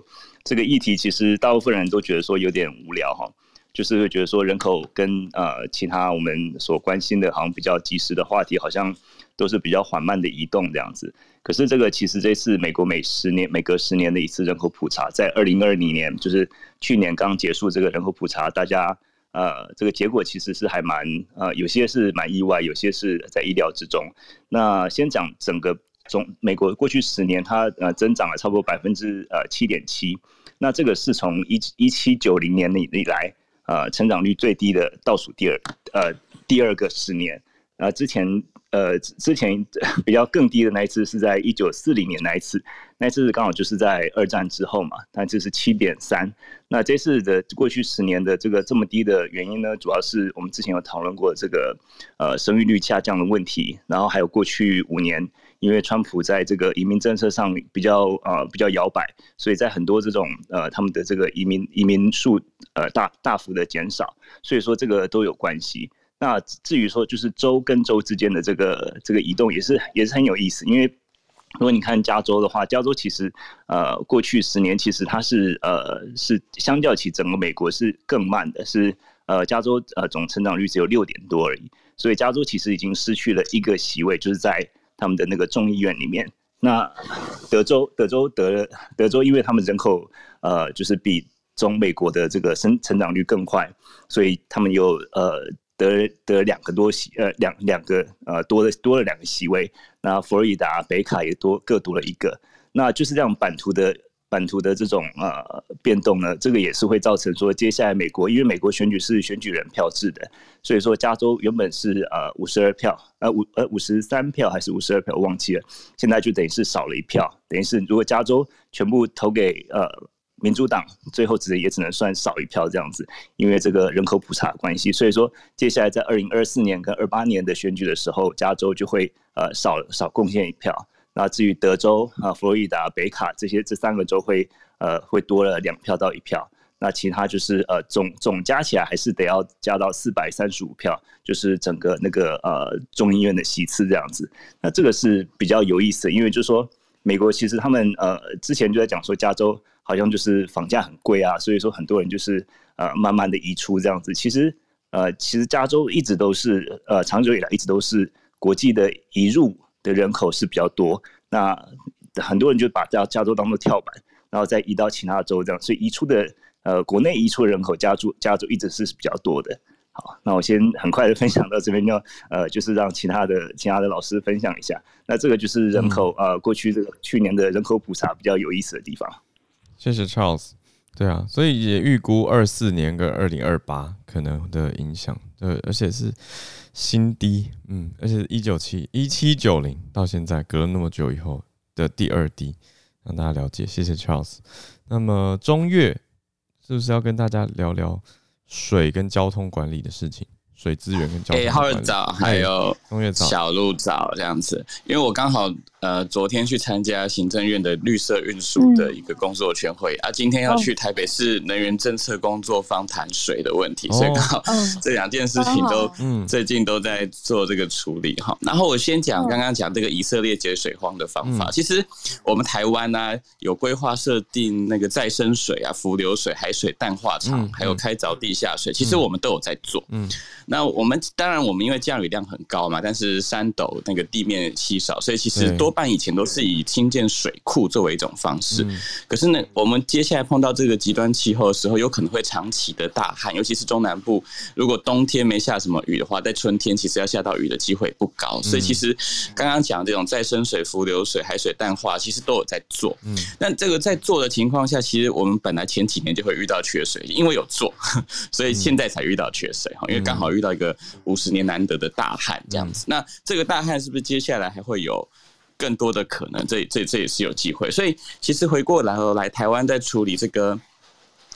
这个议题，其实大部分人都觉得说有点无聊哈，就是会觉得说人口跟呃其他我们所关心的，好像比较及时的话题，好像都是比较缓慢的移动这样子。可是这个其实这次美国每十年每隔十年的一次人口普查，在二零二零年就是去年刚结束这个人口普查，大家呃这个结果其实是还蛮呃有些是蛮意外，有些是在意料之中。那先讲整个。从美国过去十年，它呃增长了差不多百分之呃七点七，那这个是从一一七九零年以以来呃成长率最低的倒数第二呃第二个十年，呃之前。呃，之前 比较更低的那一次是在一九四零年那一次，那一次刚好就是在二战之后嘛，但这是七点三。那这次的过去十年的这个这么低的原因呢，主要是我们之前有讨论过这个呃生育率下降的问题，然后还有过去五年因为川普在这个移民政策上比较呃比较摇摆，所以在很多这种呃他们的这个移民移民数呃大大幅的减少，所以说这个都有关系。那至于说，就是州跟州之间的这个这个移动，也是也是很有意思。因为如果你看加州的话，加州其实呃过去十年其实它是呃是相较起整个美国是更慢的，是呃加州呃总成长率只有六点多而已。所以加州其实已经失去了一个席位，就是在他们的那个众议院里面。那德州德州德德州，因为他们人口呃就是比中美国的这个生成长率更快，所以他们有呃。得得两个多席，呃，两两个呃多了多了两个席位。那佛罗里达、北卡也多各多了一个。那就是这样版图的版图的这种呃变动呢，这个也是会造成说，接下来美国因为美国选举是选举人票制的，所以说加州原本是呃五十二票，呃五呃五十三票还是五十二票，我忘记了，现在就等于是少了一票，等于是如果加州全部投给呃民主党，最后只也只能算少一票这样子，因为这个人口普查关系，所以说接下来在二零二四年跟二八年的选举的时候，加州就会呃少少贡献一票。那至于德州啊、佛罗里达、北卡这些这三个州会呃会多了两票到一票，那其他就是呃总总加起来还是得要加到四百三十五票，就是整个那个呃众议院的席次这样子。那这个是比较有意思，因为就是说美国其实他们呃之前就在讲说加州好像就是房价很贵啊，所以说很多人就是呃慢慢的移出这样子。其实呃其实加州一直都是呃长久以来一直都是国际的移入。的人口是比较多，那很多人就把加加州当做跳板，然后再移到其他州这样，所以移出的呃国内移出的人口加州加州一直是比较多的。好，那我先很快的分享到这边，就呃就是让其他的其他的老师分享一下。那这个就是人口呃过去这个去年的人口普查比较有意思的地方。谢谢 Charles。对啊，所以也预估二四年跟二零二八可能的影响，对，而且是。新低，嗯，而且一九七一七九零到现在隔了那么久以后的第二低，让大家了解。谢谢 Charles。那么中岳是不是要跟大家聊聊水跟交通管理的事情？水资源跟交通管理。哎，浩尔早，还有小路早这样子，因为我刚好。呃，昨天去参加行政院的绿色运输的一个工作全会，嗯、啊，今天要去台北市能源政策工作坊谈水的问题，哦、所以刚好 这两件事情都最近都在做这个处理哈。然后我先讲刚刚讲这个以色列节水荒的方法，嗯、其实我们台湾呢、啊、有规划设定那个再生水啊、浮流水、海水淡化厂，嗯、还有开凿地下水，其实我们都有在做。嗯，那我们当然我们因为降雨量很高嘛，但是山陡那个地面稀少，所以其实多。半以前都是以兴建水库作为一种方式，可是呢，我们接下来碰到这个极端气候的时候，有可能会长期的大旱，尤其是中南部，如果冬天没下什么雨的话，在春天其实要下到雨的机会不高。所以其实刚刚讲这种再生水、浮流水、海水淡化，其实都有在做。嗯，但这个在做的情况下，其实我们本来前几年就会遇到缺水，因为有做，所以现在才遇到缺水哈，因为刚好遇到一个五十年难得的大旱这样子。那这个大旱是不是接下来还会有？更多的可能，这这这也是有机会，所以其实回过来后来台湾在处理这个。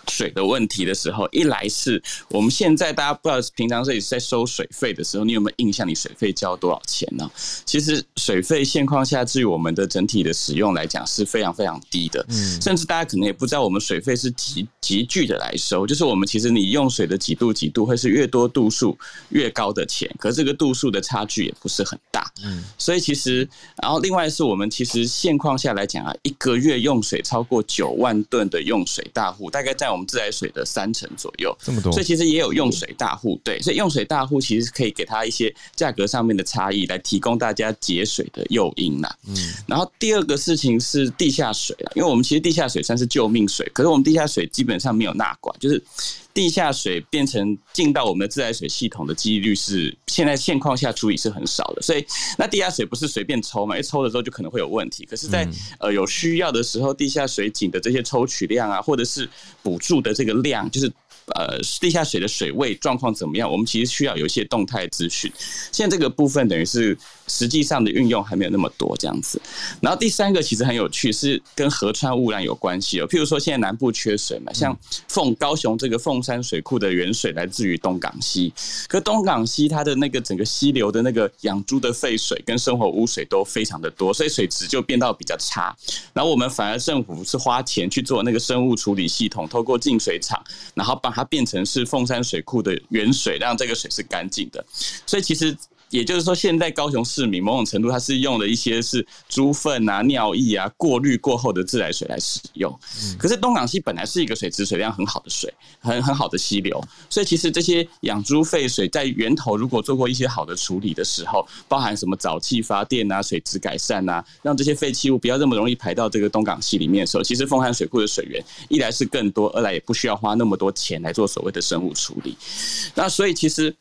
水的问题的时候，一来是我们现在大家不知道平常这里是在收水费的时候，你有没有印象？你水费交多少钱呢？其实水费现况下，至于我们的整体的使用来讲是非常非常低的。嗯，甚至大家可能也不知道，我们水费是急急剧的来收，就是我们其实你用水的几度几度会是越多度数越高的钱，可是这个度数的差距也不是很大。嗯，所以其实，然后另外是我们其实现况下来讲啊，一个月用水超过九万吨的用水大户，大概在。我们自来水的三成左右，这么多，所以其实也有用水大户，对，所以用水大户其实可以给他一些价格上面的差异，来提供大家节水的诱因啦。嗯，然后第二个事情是地下水啦，因为我们其实地下水算是救命水，可是我们地下水基本上没有纳管，就是。地下水变成进到我们的自来水系统的几率是现在现况下处理是很少的，所以那地下水不是随便抽嘛？一抽的时候就可能会有问题。可是，在呃有需要的时候，地下水井的这些抽取量啊，或者是补助的这个量，就是。呃，地下水的水位状况怎么样？我们其实需要有一些动态资讯。现在这个部分等于是实际上的运用还没有那么多这样子。然后第三个其实很有趣，是跟河川污染有关系哦。譬如说现在南部缺水嘛，像凤高雄这个凤山水库的原水来自于东港溪，可东港溪它的那个整个溪流的那个养猪的废水跟生活污水都非常的多，所以水质就变到比较差。然后我们反而政府是花钱去做那个生物处理系统，透过净水厂，然后把它变成是凤山水库的原水，让这个水是干净的。所以其实也就是说，现在高雄市民某种程度它是用了一些是猪粪啊、尿液啊过滤过后的自来水来使用。可是东港溪本来是一个水质水量很好的水，很很好的溪流，所以其实这些养猪废水在源头如果做过一些好的处理的时候，包含什么沼气发电啊、水质改善啊，让这些废弃物不要这么容易排到这个东港溪里面的时候，其实凤山水库的水源一来是更多，二来也不需要花那么多钱来做所谓的生物处理。那所以其实。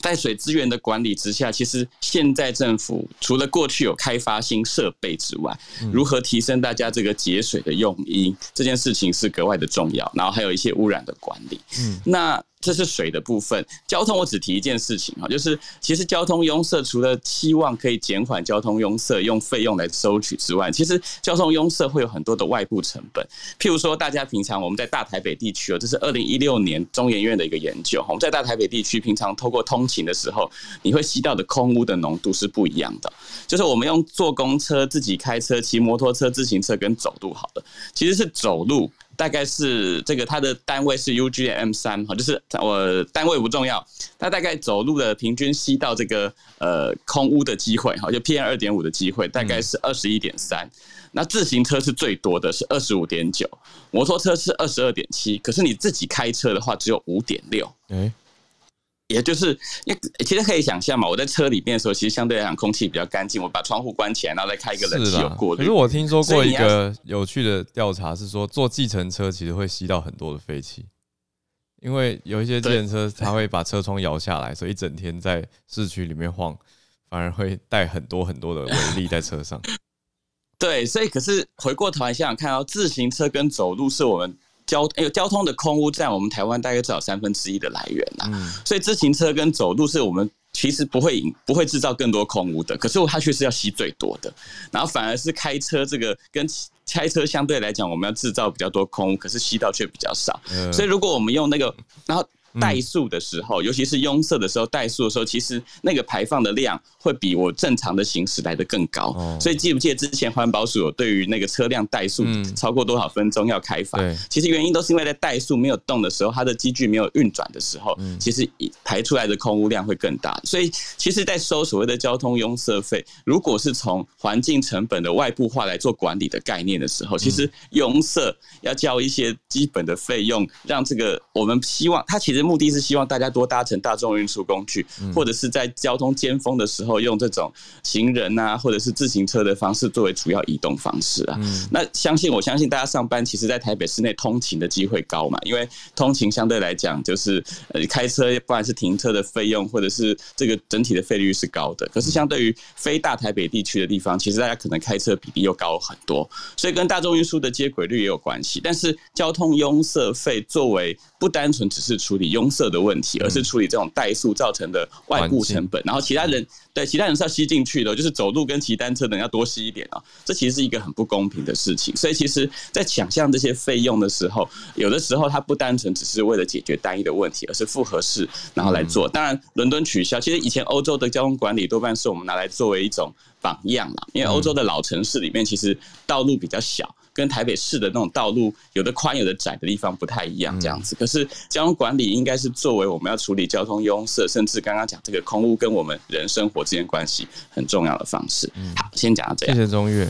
在水资源的管理之下，其实现在政府除了过去有开发新设备之外，如何提升大家这个节水的用意，这件事情是格外的重要。然后还有一些污染的管理，嗯，那。这是水的部分，交通我只提一件事情哈，就是其实交通拥塞除了希望可以减缓交通拥塞用费用来收取之外，其实交通拥塞会有很多的外部成本。譬如说，大家平常我们在大台北地区哦，这是二零一六年中研院的一个研究，我们在大台北地区平常透过通勤的时候，你会吸到的空污的浓度是不一样的。就是我们用坐公车、自己开车、骑摩托车、自行车跟走路好了，其实是走路。大概是这个，它的单位是 UGM 三哈，就是我单位不重要，它大概走路的平均吸到这个呃空污的机会哈，就 PM 二点五的机会大概是二十一点三，那自行车是最多的是二十五点九，摩托车是二十二点七，可是你自己开车的话只有五点六，哎。也就是，因为其实可以想象嘛，我在车里面的时候，其实相对来讲空气比较干净。我把窗户关起来，然后再开一个冷气有过滤。可是我听说过一个有趣的调查，是说坐计程车其实会吸到很多的废气，因为有一些计程车它会把车窗摇下来，所以一整天在市区里面晃，反而会带很多很多的微粒在车上。对，所以可是回过头来想想看到，自行车跟走路是我们。交哎呦，交通的空污占我们台湾大概至少三分之一的来源呐，嗯、所以自行车跟走路是我们其实不会不会制造更多空污的，可是它却是要吸最多的，然后反而是开车这个跟开车相对来讲，我们要制造比较多空污，可是吸到却比较少，嗯、所以如果我们用那个，然后。怠速的时候，尤其是拥塞的时候，怠速的时候，其实那个排放的量会比我正常的行驶来的更高。所以记不记得之前环保署有对于那个车辆怠速超过多少分钟要开罚？其实原因都是因为在怠速没有动的时候，它的机具没有运转的时候，其实排出来的空污量会更大。所以其实，在收所谓的交通拥塞费，如果是从环境成本的外部化来做管理的概念的时候，其实拥塞要交一些基本的费用，让这个我们希望它其实。目的是希望大家多搭乘大众运输工具，或者是在交通尖峰的时候用这种行人啊，或者是自行车的方式作为主要移动方式啊。那相信我相信大家上班其实，在台北市内通勤的机会高嘛，因为通勤相对来讲就是呃开车不管是停车的费用，或者是这个整体的费率是高的。可是相对于非大台北地区的地方，其实大家可能开车比例又高很多，所以跟大众运输的接轨率也有关系。但是交通拥塞费作为不单纯只是处理拥塞的问题，而是处理这种怠速造成的外部成本。然后其他人对其他人是要吸进去的，就是走路跟骑单车的人要多吸一点啊。这其实是一个很不公平的事情。所以其实，在想象这些费用的时候，有的时候它不单纯只是为了解决单一的问题，而是复合式然后来做。当然，伦敦取消，其实以前欧洲的交通管理多半是我们拿来作为一种榜样啦。因为欧洲的老城市里面其实道路比较小。跟台北市的那种道路有的宽有的窄的地方不太一样，这样子。可是交通管理应该是作为我们要处理交通拥塞，甚至刚刚讲这个空屋跟我们人生活之间关系很重要的方式。嗯好，先讲到这样。谢谢中岳，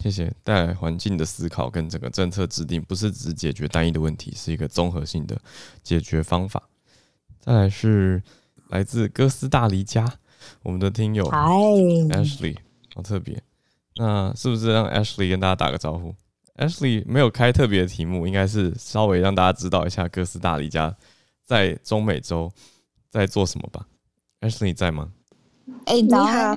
谢谢带来环境的思考跟整个政策制定，不是只解决单一的问题，是一个综合性的解决方法。再来是来自哥斯大黎加，我们的听友 Ashley，好特别。那是不是让 Ashley 跟大家打个招呼？Ashley 没有开特别的题目，应该是稍微让大家知道一下哥斯达黎加在中美洲在做什么吧。Ashley 你在吗？哎、欸，你好，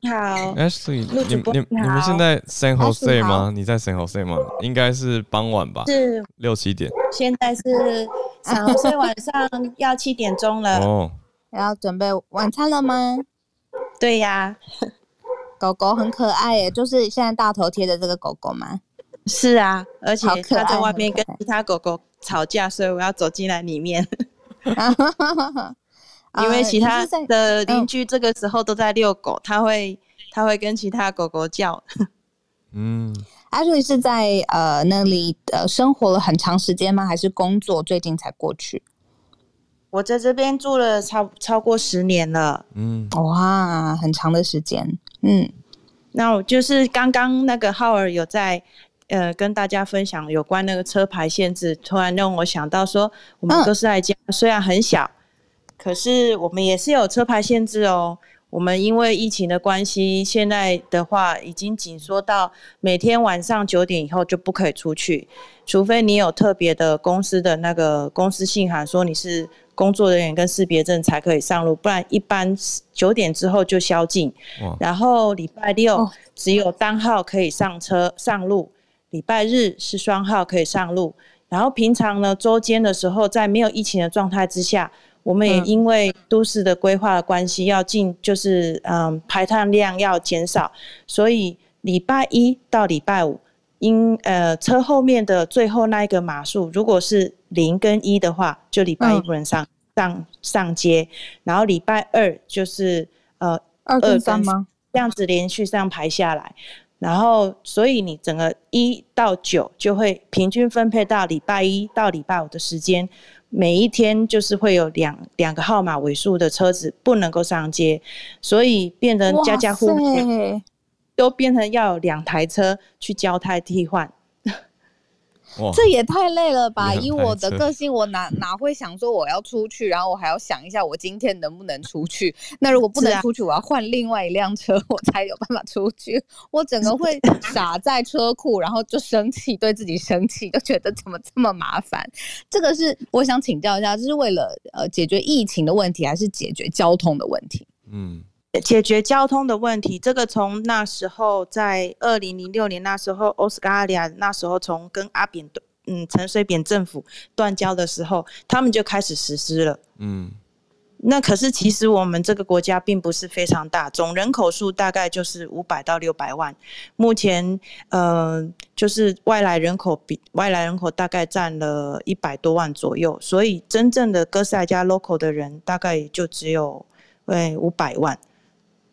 你好，Ashley，你你你们现在 San Jose 吗？你在 San Jose 吗？应该是傍晚吧，是六七点。现在是 San Jose 晚上要七点钟了。哦，要准备晚餐了吗？对呀，狗狗很可爱耶，就是现在大头贴的这个狗狗吗？是啊，而且他在外面跟其他狗狗吵架，所以我要走进来里面。因为其他的邻居这个时候都在遛狗，他会他会跟其他狗狗叫。嗯，Ashley 是在呃那里呃生活了很长时间吗？还是工作最近才过去？我在这边住了超超过十年了。嗯，哇，很长的时间。嗯，那我就是刚刚那个浩尔有在。呃，跟大家分享有关那个车牌限制，突然让我想到说，我们哥斯达黎加虽然很小，嗯、可是我们也是有车牌限制哦。我们因为疫情的关系，现在的话已经紧缩到每天晚上九点以后就不可以出去，除非你有特别的公司的那个公司信函说你是工作人员跟识别证才可以上路，不然一般九点之后就宵禁。然后礼拜六只有单号可以上车上路，礼拜日是双号可以上路。然后平常呢，周间的时候，在没有疫情的状态之下，我们也因为都市的规划的关系，要进就是嗯排碳量要减少，所以礼拜一到礼拜五，因呃车后面的最后那一个码数，如果是零跟一的话，就礼拜一不能上、嗯、上上街，然后礼拜二就是呃二跟三吗？这样子连续这样排下来。然后，所以你整个一到九就会平均分配到礼拜一到礼拜五的时间，每一天就是会有两两个号码尾数的车子不能够上街，所以变成家家户户都变成要有两台车去交替替换。这也太累了吧！以我的个性，我哪哪会想说我要出去，然后我还要想一下我今天能不能出去。那如果不能出去，我要换另外一辆车，我才有办法出去。我整个会傻在车库，然后就生气，对自己生气，就觉得怎么这么麻烦。这个是我想请教一下，这是为了呃解决疫情的问题，还是解决交通的问题？嗯。解决交通的问题，这个从那时候在二零零六年那时候，奥斯卡利亚那时候从跟阿扁嗯陈水扁政府断交的时候，他们就开始实施了。嗯，那可是其实我们这个国家并不是非常大，总人口数大概就是五百到六百万。目前呃就是外来人口比外来人口大概占了一百多万左右，所以真正的哥斯达黎加 local 的人大概也就只有哎五百万。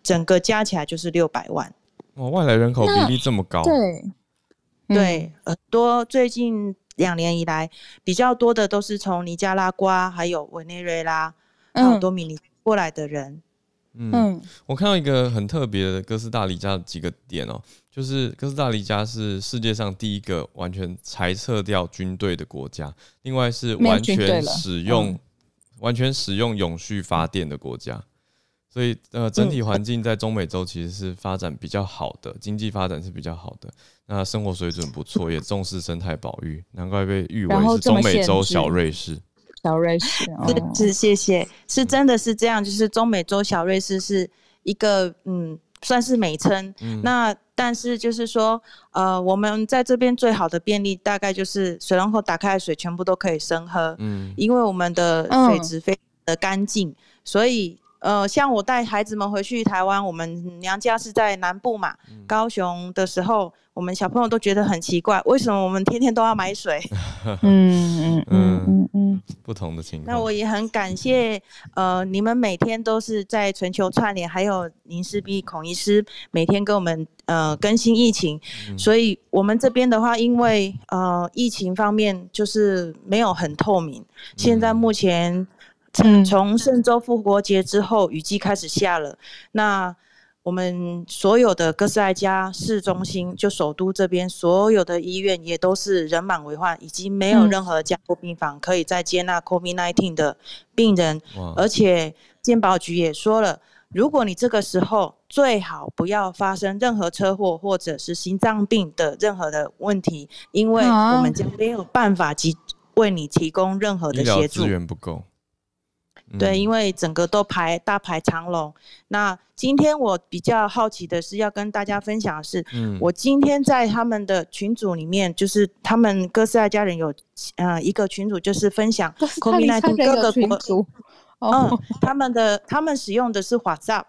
整个加起来就是六百万，哦！外来人口比例这么高，对，对，很多最近两年以来比较多的都是从尼加拉瓜、还有委内瑞拉、还有多米尼过来的人。嗯，嗯，我看到一个很特别的哥斯达黎加的几个点哦，就是哥斯达黎加是世界上第一个完全裁撤掉军队的国家，另外是完全使用、嗯、完全使用永续发电的国家。所以，呃，整体环境在中美洲其实是发展比较好的，经济发展是比较好的，那生活水准不错，也重视生态保育，难怪被誉为是中美洲小瑞士。小瑞士，哦、是是，谢谢，是真的是这样，就是中美洲小瑞士是一个，嗯，算是美称。嗯、那但是就是说，呃，我们在这边最好的便利，大概就是水龙头打开的水全部都可以生喝，嗯，因为我们的水质非常的干净，嗯、所以。呃，像我带孩子们回去台湾，我们娘家是在南部嘛，嗯、高雄的时候，我们小朋友都觉得很奇怪，为什么我们天天都要买水？嗯嗯嗯嗯嗯，不同的情况。那我也很感谢，呃，你们每天都是在全球串联，还有林氏璧孔医师每天跟我们呃更新疫情，嗯、所以我们这边的话，因为呃疫情方面就是没有很透明，嗯、现在目前。从圣周复活节之后，雨季开始下了。那我们所有的哥斯达黎加市中心，就首都这边所有的医院也都是人满为患，已经没有任何加护病房可以再接纳 COVID-19 的病人。而且健保局也说了，如果你这个时候最好不要发生任何车祸或者是心脏病的任何的问题，因为我们将没有办法及为你提供任何的协助。资源不够。对，因为整个都排大排长龙。那今天我比较好奇的是，要跟大家分享的是，嗯，我今天在他们的群组里面，就是他们哥斯达家人有呃一个群组，就是分享 COVID-19 各个国，嗯，他们的他们使用的是 WhatsApp，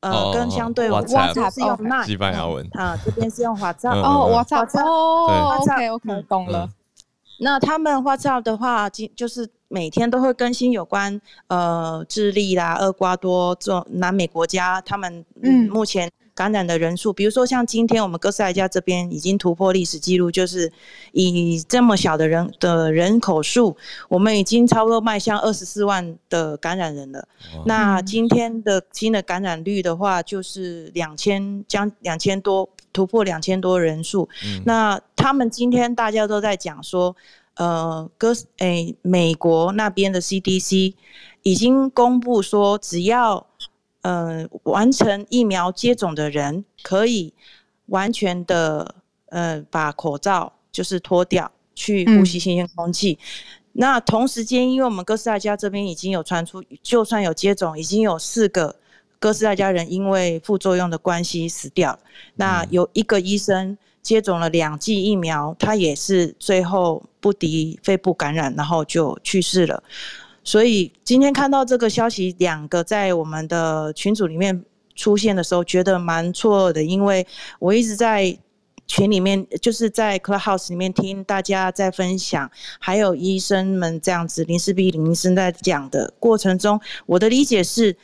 呃，跟相对 WhatsApp 是用 Line，西班牙文啊，这边是用 WhatsApp，哦，WhatsApp，哦，OK，OK，懂了。那他们 WhatsApp 的话，今就是。每天都会更新有关呃智利啦、厄瓜多这种南美国家，他们嗯目前感染的人数，嗯、比如说像今天我们哥斯达黎加这边已经突破历史记录，就是以这么小的人的人口数，我们已经差不多迈向二十四万的感染人了。那今天的新的感染率的话，就是两千将两千多突破两千多人数。嗯、那他们今天大家都在讲说。呃，哥斯，诶，美国那边的 CDC 已经公布说，只要呃，完成疫苗接种的人可以完全的呃把口罩就是脱掉，去呼吸新鲜空气。那同时间，因为我们哥斯达加这边已经有传出，就算有接种，已经有四个哥斯达加人因为副作用的关系死掉。那有一个医生接种了两剂疫苗，他也是最后不敌肺部感染，然后就去世了。所以今天看到这个消息，两个在我们的群组里面出现的时候，觉得蛮错的，因为我一直在群里面，就是在 Clubhouse 里面听大家在分享，还有医生们这样子林氏璧林医生在讲的过程中，我的理解是，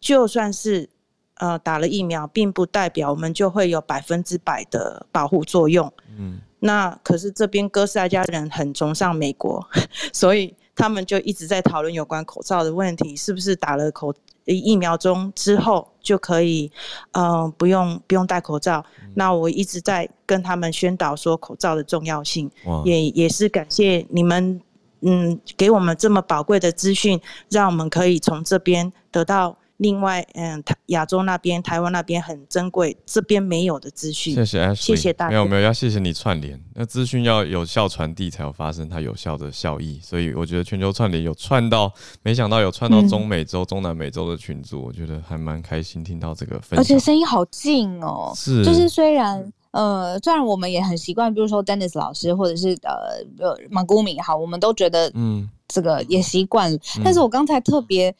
就算是呃打了疫苗，并不代表我们就会有百分之百的保护作用。嗯，那可是这边哥斯达黎加人很崇尚美国，所以。他们就一直在讨论有关口罩的问题，是不是打了口疫苗中之后就可以，嗯、呃，不用不用戴口罩？嗯、那我一直在跟他们宣导说口罩的重要性，也也是感谢你们，嗯，给我们这么宝贵的资讯，让我们可以从这边得到。另外，嗯，台亚洲那边、台湾那边很珍贵，这边没有的资讯。谢谢 Ashley，谢谢大家。没有没有，要谢谢你串联。那资讯要有效传递，才有发生它有效的效益。所以我觉得全球串联有串到，没想到有串到中美洲、嗯、中南美洲的群组，我觉得还蛮开心听到这个分享。而且声音好近哦，是，就是虽然呃，虽然我们也很习惯，比如说 Dennis 老师或者是呃呃马古米好，我们都觉得嗯，这个也习惯。嗯、但是我刚才特别。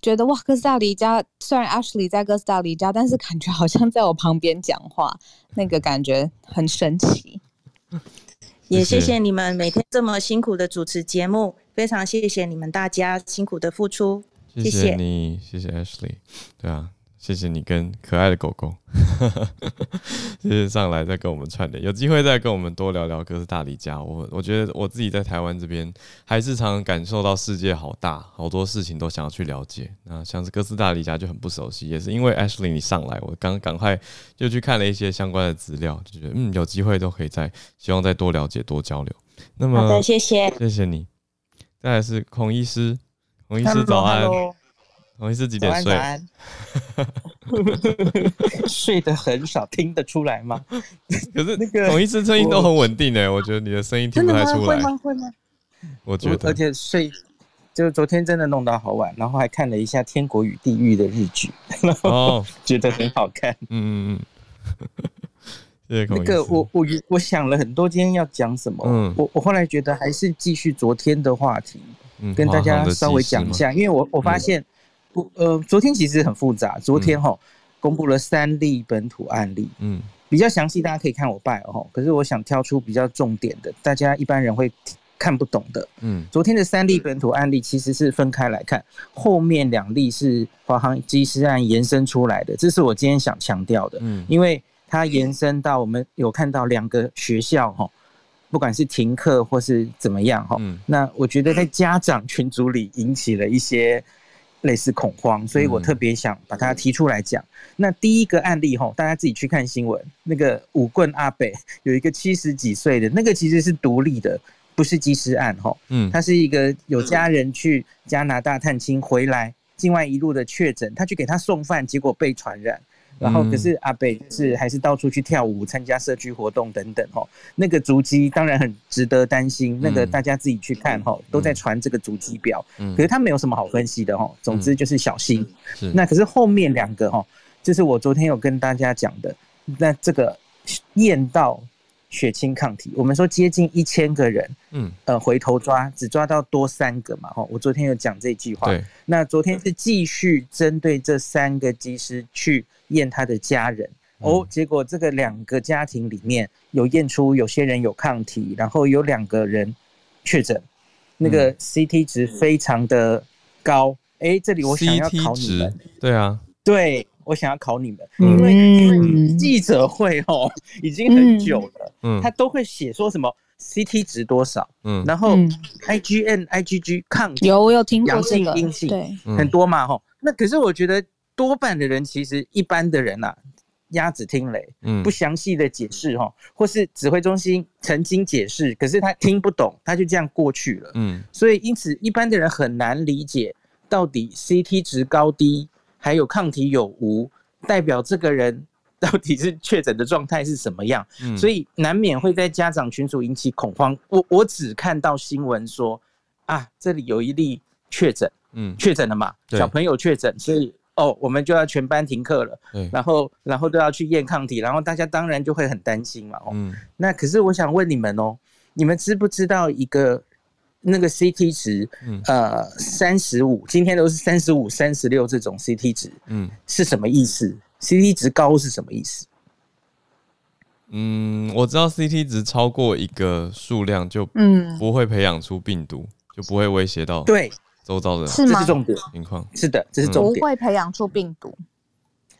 觉得哇，哥斯达黎加虽然 Ashley 在哥斯达黎加，但是感觉好像在我旁边讲话，那个感觉很神奇。也谢谢你们每天这么辛苦的主持节目，非常谢谢你们大家辛苦的付出，谢谢，谢谢你，谢谢 Ashley，对啊。谢谢你跟可爱的狗狗，谢谢上来再跟我们串联，有机会再跟我们多聊聊哥斯达黎加。我我觉得我自己在台湾这边还是常常感受到世界好大，好多事情都想要去了解。那像是哥斯达黎加就很不熟悉，也是因为 Ashley 你上来，我刚赶快就去看了一些相关的资料，就觉得嗯，有机会都可以再希望再多了解多交流。那么好的，谢谢，谢谢你。再来是孔医师，孔医师早安。Hello, hello. 孔医师几点睡？安安 睡得很少，听得出来吗？可是那个孔医师声音都很稳定诶，我，我觉得你的声音听不太出来。会吗？会吗？我觉得，而且睡，就昨天真的弄到好晚，然后还看了一下《天国与地狱》的日剧，然后 觉得很好看。嗯嗯嗯。谢谢。那个我我我想了很多，今天要讲什么？嗯，我我后来觉得还是继续昨天的话题，嗯、跟大家稍微讲一下，因为我我发现。呃，昨天其实很复杂。昨天哈，公布了三例本土案例，嗯，比较详细，大家可以看我 bio 哦。可是我想挑出比较重点的，大家一般人会看不懂的，嗯。昨天的三例本土案例其实是分开来看，后面两例是华航机师案延伸出来的，这是我今天想强调的，嗯，因为它延伸到我们有看到两个学校哈，不管是停课或是怎么样哈，嗯，那我觉得在家长群组里引起了一些。类似恐慌，所以我特别想把它提出来讲。嗯、那第一个案例吼，大家自己去看新闻。那个五棍阿北有一个七十几岁的，那个其实是独立的，不是机师案吼。嗯，他是一个有家人去加拿大探亲回来，境外一路的确诊，他去给他送饭，结果被传染。然后可是阿北是还是到处去跳舞、参加社区活动等等吼，那个足迹当然很值得担心。那个大家自己去看吼，都在传这个足迹表，可是他没有什么好分析的吼。总之就是小心。那可是后面两个哈，就是我昨天有跟大家讲的，那这个验到血清抗体，我们说接近一千个人，嗯，呃，回头抓只抓到多三个嘛哈。我昨天有讲这句话。那昨天是继续针对这三个技师去。验他的家人哦，结果这个两个家庭里面有验出有些人有抗体，然后有两个人确诊，那个 CT 值非常的高。哎、欸，这里我想要考你们，对啊，对，我想要考你们，因为因为记者会哦 已经很久了，嗯，他都会写说什么 CT 值多少，嗯，然后 IgN、IgG 抗体有我有听过阳性、阴性，对，很多嘛吼。那可是我觉得。多半的人其实一般的人呐、啊，鸭子听雷，嗯，不详细的解释哈，或是指挥中心曾经解释，可是他听不懂，他就这样过去了，嗯，所以因此一般的人很难理解到底 CT 值高低还有抗体有无，代表这个人到底是确诊的状态是什么样，嗯、所以难免会在家长群组引起恐慌。我我只看到新闻说啊，这里有一例确诊，嗯，确诊了嘛，小朋友确诊，所以哦，我们就要全班停课了，对。然后然后都要去验抗体，然后大家当然就会很担心嘛，哦，嗯、那可是我想问你们哦，你们知不知道一个？那个 CT 值，嗯、呃，三十五，今天都是三十五、三十六这种 CT 值，嗯，是什么意思？CT 值高是什么意思？嗯，我知道 CT 值超过一个数量就，嗯，不会培养出病毒，嗯、就不会威胁到对周遭的，是吗？这是重点情况，是的，这是重点，不会培养出病毒。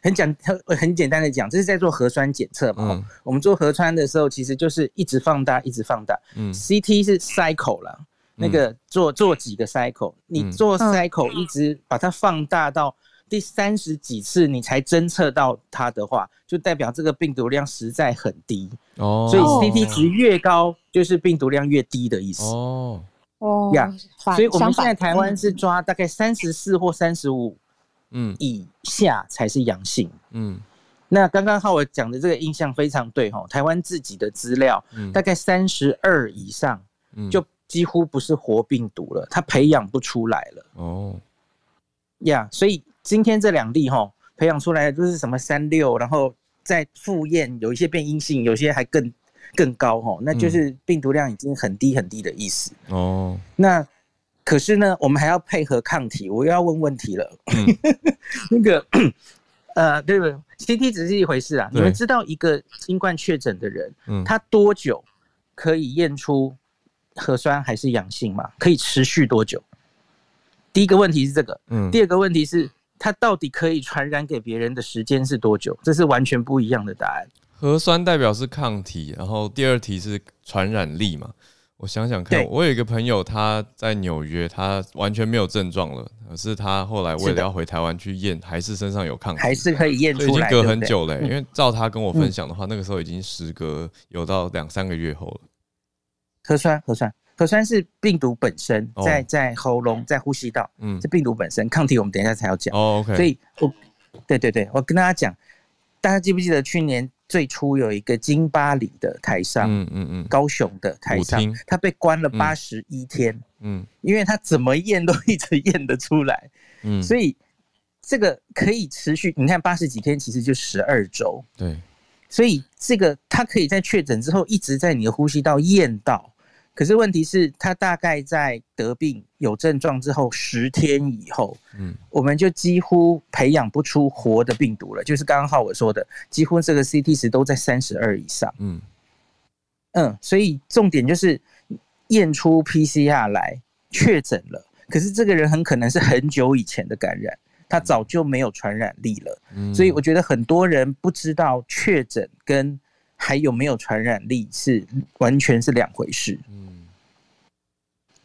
很简很很简单的讲，这是在做核酸检测嘛。嗯、我们做核酸的时候，其实就是一直放大，一直放大。嗯，CT 是 cycle 了。那个做做几个 cycle，你做 cycle 一直把它放大到第三十几次，你才侦测到它的话，就代表这个病毒量实在很低哦。所以 CT 值越高，就是病毒量越低的意思哦哦呀。所以我们现在台湾是抓大概三十四或三十五，嗯，以下才是阳性。嗯，那刚刚浩尔讲的这个印象非常对哈，台湾自己的资料，大概三十二以上，就。几乎不是活病毒了，它培养不出来了。哦，呀，所以今天这两例哈，培养出来的都是什么三六，然后再复验，有一些变阴性，有些还更更高哈，那就是病毒量已经很低很低的意思。哦，那可是呢，我们还要配合抗体，我又要问问题了。嗯、那个 呃，对不对？CT 只是一回事啊。你们知道一个新冠确诊的人，嗯、他多久可以验出？核酸还是阳性嘛？可以持续多久？第一个问题是这个，嗯，第二个问题是它到底可以传染给别人的时间是多久？这是完全不一样的答案。核酸代表是抗体，然后第二题是传染力嘛？我想想看，我有一个朋友他在纽约，他完全没有症状了，可是他后来为了要回台湾去验，还是身上有抗体，还是可以验出来，已经隔很久了，因为照他跟我分享的话，嗯，那个时候已经时隔有到两三个月后了。核酸，核酸，核酸是病毒本身在在喉咙，在呼吸道，嗯，是病毒本身。抗体我们等一下才要讲。哦，OK。所以我，对对对，我跟大家讲，大家记不记得去年最初有一个金巴里的台商，嗯嗯嗯，高雄的台商，他被关了八十一天，嗯，因为他怎么验都一直验得出来，嗯，所以这个可以持续，你看八十几天，其实就十二周，对，所以这个他可以在确诊之后一直在你的呼吸道验到。可是问题是，他大概在得病有症状之后十天以后，嗯，我们就几乎培养不出活的病毒了。就是刚刚浩我说的，几乎这个 CT 值都在三十二以上，嗯嗯，所以重点就是验出 PCR 来确诊了。可是这个人很可能是很久以前的感染，他早就没有传染力了。嗯，所以我觉得很多人不知道确诊跟还有没有传染力是完全是两回事。嗯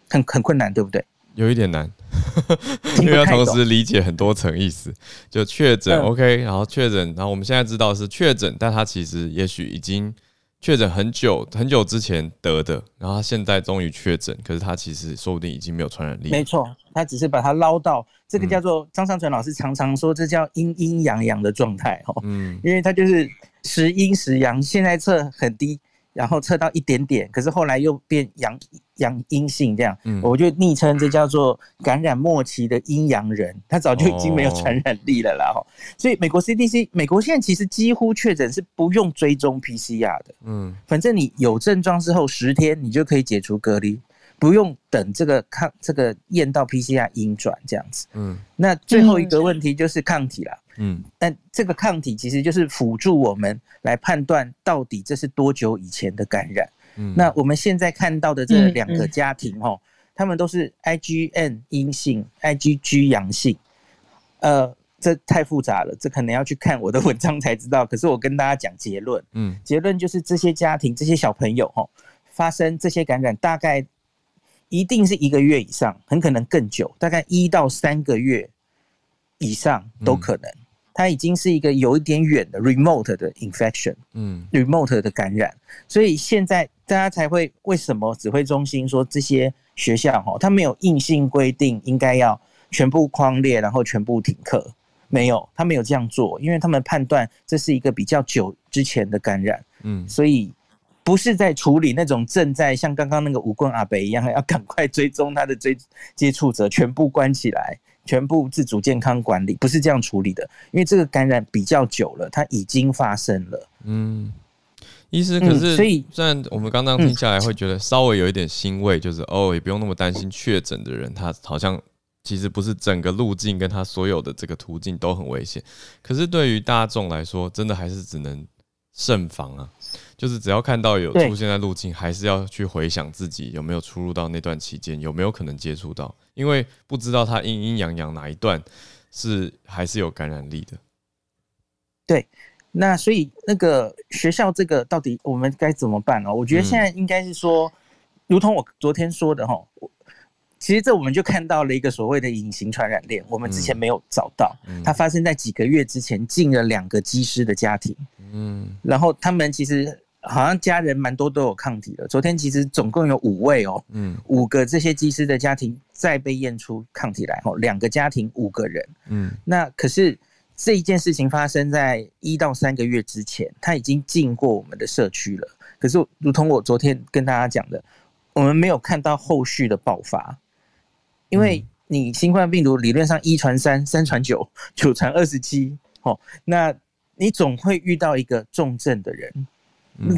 很很困难，对不对？有一点难，因为要同时理解很多层意思。就确诊，OK，然后确诊，然后我们现在知道是确诊，但他其实也许已经确诊很久很久之前得的，然后他现在终于确诊，可是他其实说不定已经没有传染力。没错，他只是把它捞到这个叫做张尚淳老师常常说，这叫阴阴阳阳的状态哦。嗯，因为他就是时阴时阳，现在测很低。然后测到一点点，可是后来又变阳阳阴性这样，嗯、我就昵称这叫做感染末期的阴阳人，他早就已经没有传染力了啦。哦、所以美国 CDC，美国现在其实几乎确诊是不用追踪 PCR 的，嗯，反正你有症状之后十天你就可以解除隔离，不用等这个抗这个验到 PCR 阴转这样子，嗯，那最后一个问题就是抗体啦。嗯，但这个抗体其实就是辅助我们来判断到底这是多久以前的感染。嗯，那我们现在看到的这两个家庭哦，他们都是 IgN 阴性，IgG 阳性。呃，这太复杂了，这可能要去看我的文章才知道。可是我跟大家讲结论，嗯，结论就是这些家庭这些小朋友哦，发生这些感染大概一定是一个月以上，很可能更久，大概一到三个月以上都可能。它已经是一个有一点远的 remote 的 infection，嗯，remote 的感染，所以现在大家才会为什么指挥中心说这些学校哈，它没有硬性规定应该要全部框列，然后全部停课，没有，他没有这样做，因为他们判断这是一个比较久之前的感染，嗯，所以不是在处理那种正在像刚刚那个舞棍阿北一样，要赶快追踪他的追接触者，全部关起来，全部自主健康管理，不是这样处理的，因为这个感染比较久了，它已经发生了，嗯。医师，可是所以虽然我们刚刚听下来会觉得稍微有一点欣慰，就是哦，也不用那么担心确诊的人，他好像其实不是整个路径跟他所有的这个途径都很危险。可是对于大众来说，真的还是只能慎防啊。就是只要看到有出现在路径，还是要去回想自己有没有出入到那段期间，有没有可能接触到，因为不知道他阴阴阳阳哪一段是还是有感染力的。对。那所以那个学校这个到底我们该怎么办呢？我觉得现在应该是说，如同我昨天说的哈，其实这我们就看到了一个所谓的隐形传染链，我们之前没有找到，它发生在几个月之前进了两个机师的家庭，嗯，然后他们其实好像家人蛮多都有抗体的。昨天其实总共有五位哦，嗯，五个这些机师的家庭再被验出抗体来哦，两个家庭五个人，嗯，那可是。这一件事情发生在一到三个月之前，他已经进过我们的社区了。可是，如同我昨天跟大家讲的，我们没有看到后续的爆发，因为你新冠病毒理论上一传三，三传九，九传二十七，哦，那你总会遇到一个重症的人，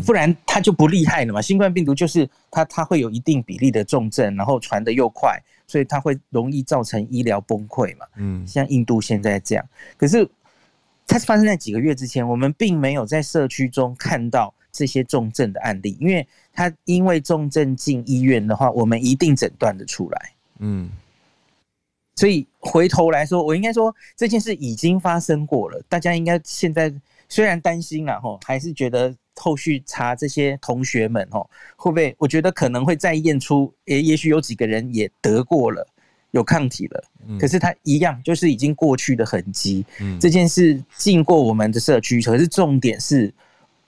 不然它就不厉害了嘛。新冠病毒就是它，它会有一定比例的重症，然后传的又快。所以它会容易造成医疗崩溃嘛？嗯，像印度现在这样。可是它是发生在几个月之前，我们并没有在社区中看到这些重症的案例，因为它因为重症进医院的话，我们一定诊断得出来。嗯，所以回头来说，我应该说这件事已经发生过了，大家应该现在虽然担心啊吼，还是觉得。后续查这些同学们吼，会不会？我觉得可能会再验出，也，也许有几个人也得过了，有抗体了。可是他一样，就是已经过去的痕迹。这件事进过我们的社区，可是重点是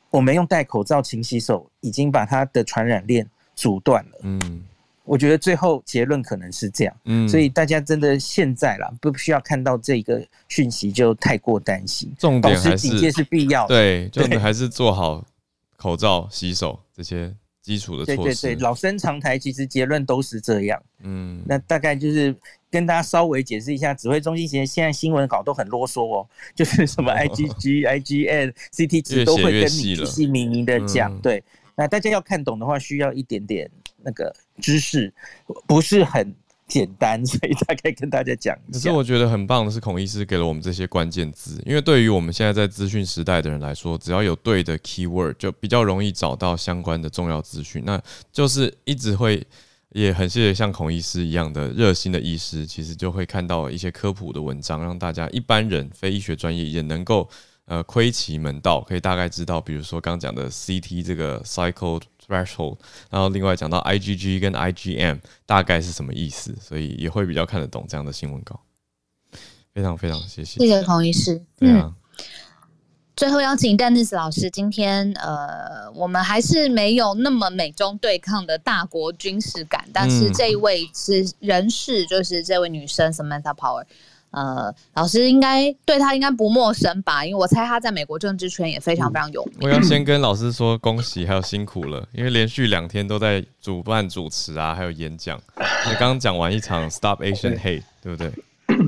我们用戴口罩、勤洗手，已经把它的传染链阻断了。嗯，我觉得最后结论可能是这样。嗯，所以大家真的现在啦，不需要看到这个讯息就太过担心。重点还是警戒是必要的。对，重点还是做好。口罩、洗手这些基础的措施，对对对，老生常谈，其实结论都是这样。嗯，那大概就是跟大家稍微解释一下，指挥中心其实现在新闻稿都很啰嗦哦，就是 什么 IgG、IgN、CT 值都会跟你细细明明的讲。对，那大家要看懂的话，需要一点点那个知识，不是很。简单，所以大概跟大家讲一下。可是我觉得很棒的是，孔医师给了我们这些关键字，因为对于我们现在在资讯时代的人来说，只要有对的 keyword，就比较容易找到相关的重要资讯。那就是一直会也很谢谢像孔医师一样的热心的医师，其实就会看到一些科普的文章，让大家一般人非医学专业也能够呃窥其门道，可以大概知道，比如说刚讲的 CT 这个 cycle。threshold，然后另外讲到 IgG 跟 IgM 大概是什么意思，所以也会比较看得懂这样的新闻稿。非常非常谢谢，谢谢孔医师。对啊，嗯、最后邀请 Dennis 老师，今天呃，我们还是没有那么美中对抗的大国军事感，但是这一位是人士，就是这位女生 Samantha Power。呃，老师应该对他应该不陌生吧？因为我猜他在美国政治圈也非常非常有名。我要先跟老师说恭喜，还有辛苦了，因为连续两天都在主办主持啊，还有演讲。你刚刚讲完一场 Stop Asian Hate，对不对？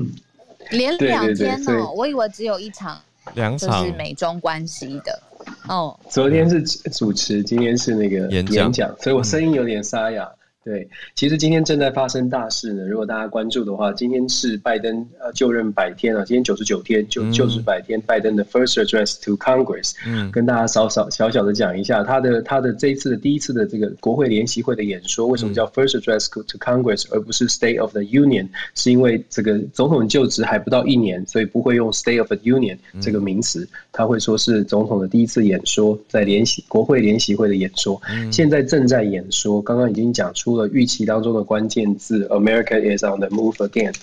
连两天哦，我以为只有一场，两场是美中关系的。哦，昨天是主持，今天是那个演讲，所以我声音有点沙哑。对，其实今天正在发生大事呢。如果大家关注的话，今天是拜登呃就任百天啊，今天九十九天就就职百天，嗯、拜登的 first address to Congress，嗯，跟大家稍稍小小的讲一下他的他的这一次的第一次的这个国会联席会的演说，为什么叫 first address to Congress 而不是 State of the Union？是因为这个总统就职还不到一年，所以不会用 State of the Union 这个名词，他会说是总统的第一次演说，在联席国会联席会的演说，现在正在演说，刚刚已经讲出了。预期当中的关键字，America is on the move again，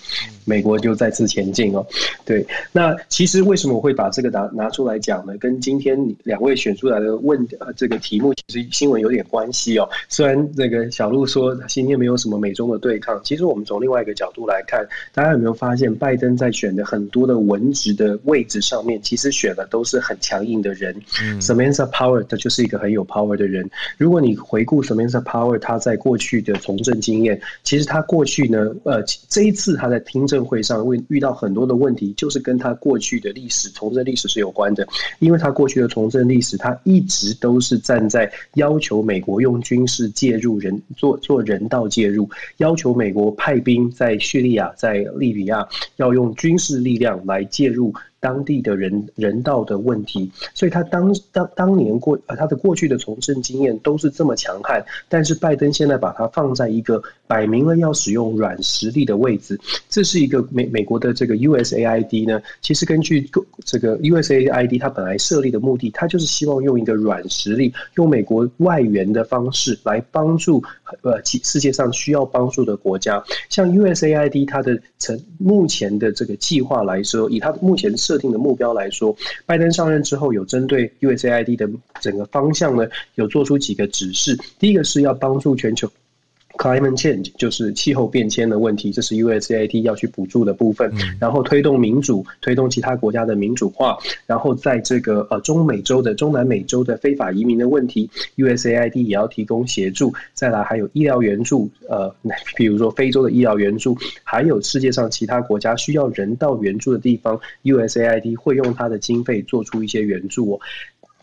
美国就再次前进哦。对，那其实为什么我会把这个拿拿出来讲呢？跟今天两位选出来的问呃这个题目，其实新闻有点关系哦。虽然这个小鹿说今天没有什么美中的对抗，其实我们从另外一个角度来看，大家有没有发现，拜登在选的很多的文职的位置上面，其实选的都是很强硬的人。嗯，Samantha Power 他就是一个很有 power 的人。如果你回顾 Samantha Power 他在过去的从政经验，其实他过去呢，呃，这一次他在听证会上会遇到很多的问题，就是跟他过去的历史从政历史是有关的。因为他过去的从政历史，他一直都是站在要求美国用军事介入人做做人道介入，要求美国派兵在叙利亚、在利比亚要用军事力量来介入。当地的人人道的问题，所以他当当当年过呃他的过去的从政经验都是这么强悍，但是拜登现在把他放在一个摆明了要使用软实力的位置，这是一个美美国的这个 USAID 呢，其实根据这个 USAID 它本来设立的目的，它就是希望用一个软实力，用美国外援的方式来帮助呃世界上需要帮助的国家，像 USAID 它的成目前的这个计划来说，以它目前设定的目标来说，拜登上任之后有针对 UACID 的整个方向呢，有做出几个指示。第一个是要帮助全球。Climate change 就是气候变迁的问题，这是 USAID 要去补助的部分。然后推动民主，推动其他国家的民主化。然后在这个呃中美洲的中南美洲的非法移民的问题，USAID 也要提供协助。再来还有医疗援助，呃，比如说非洲的医疗援助，还有世界上其他国家需要人道援助的地方，USAID 会用它的经费做出一些援助哦。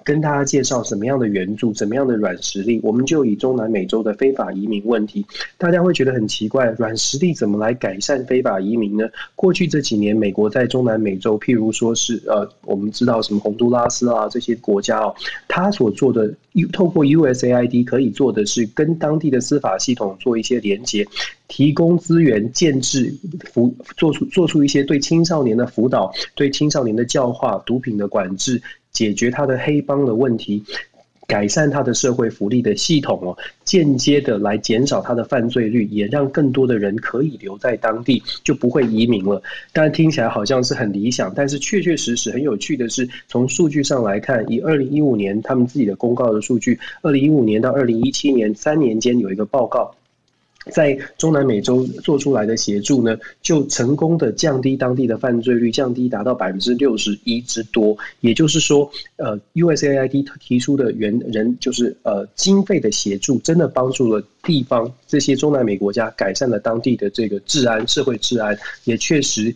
跟大家介绍什么样的援助，怎么样的软实力，我们就以中南美洲的非法移民问题，大家会觉得很奇怪，软实力怎么来改善非法移民呢？过去这几年，美国在中南美洲，譬如说是呃，我们知道什么洪都拉斯啊这些国家哦，他所做的，透过 USAID 可以做的是跟当地的司法系统做一些连接，提供资源，建制辅，做出做出一些对青少年的辅导，对青少年的教化，毒品的管制。解决他的黑帮的问题，改善他的社会福利的系统哦，间接的来减少他的犯罪率，也让更多的人可以留在当地，就不会移民了。当然听起来好像是很理想，但是确确实实很有趣的是，从数据上来看，以二零一五年他们自己的公告的数据，二零一五年到二零一七年三年间有一个报告。在中南美洲做出来的协助呢，就成功的降低当地的犯罪率，降低达到百分之六十一之多。也就是说，呃，USAID 提出的原人就是呃经费的协助，真的帮助了地方这些中南美国家改善了当地的这个治安、社会治安，也确实。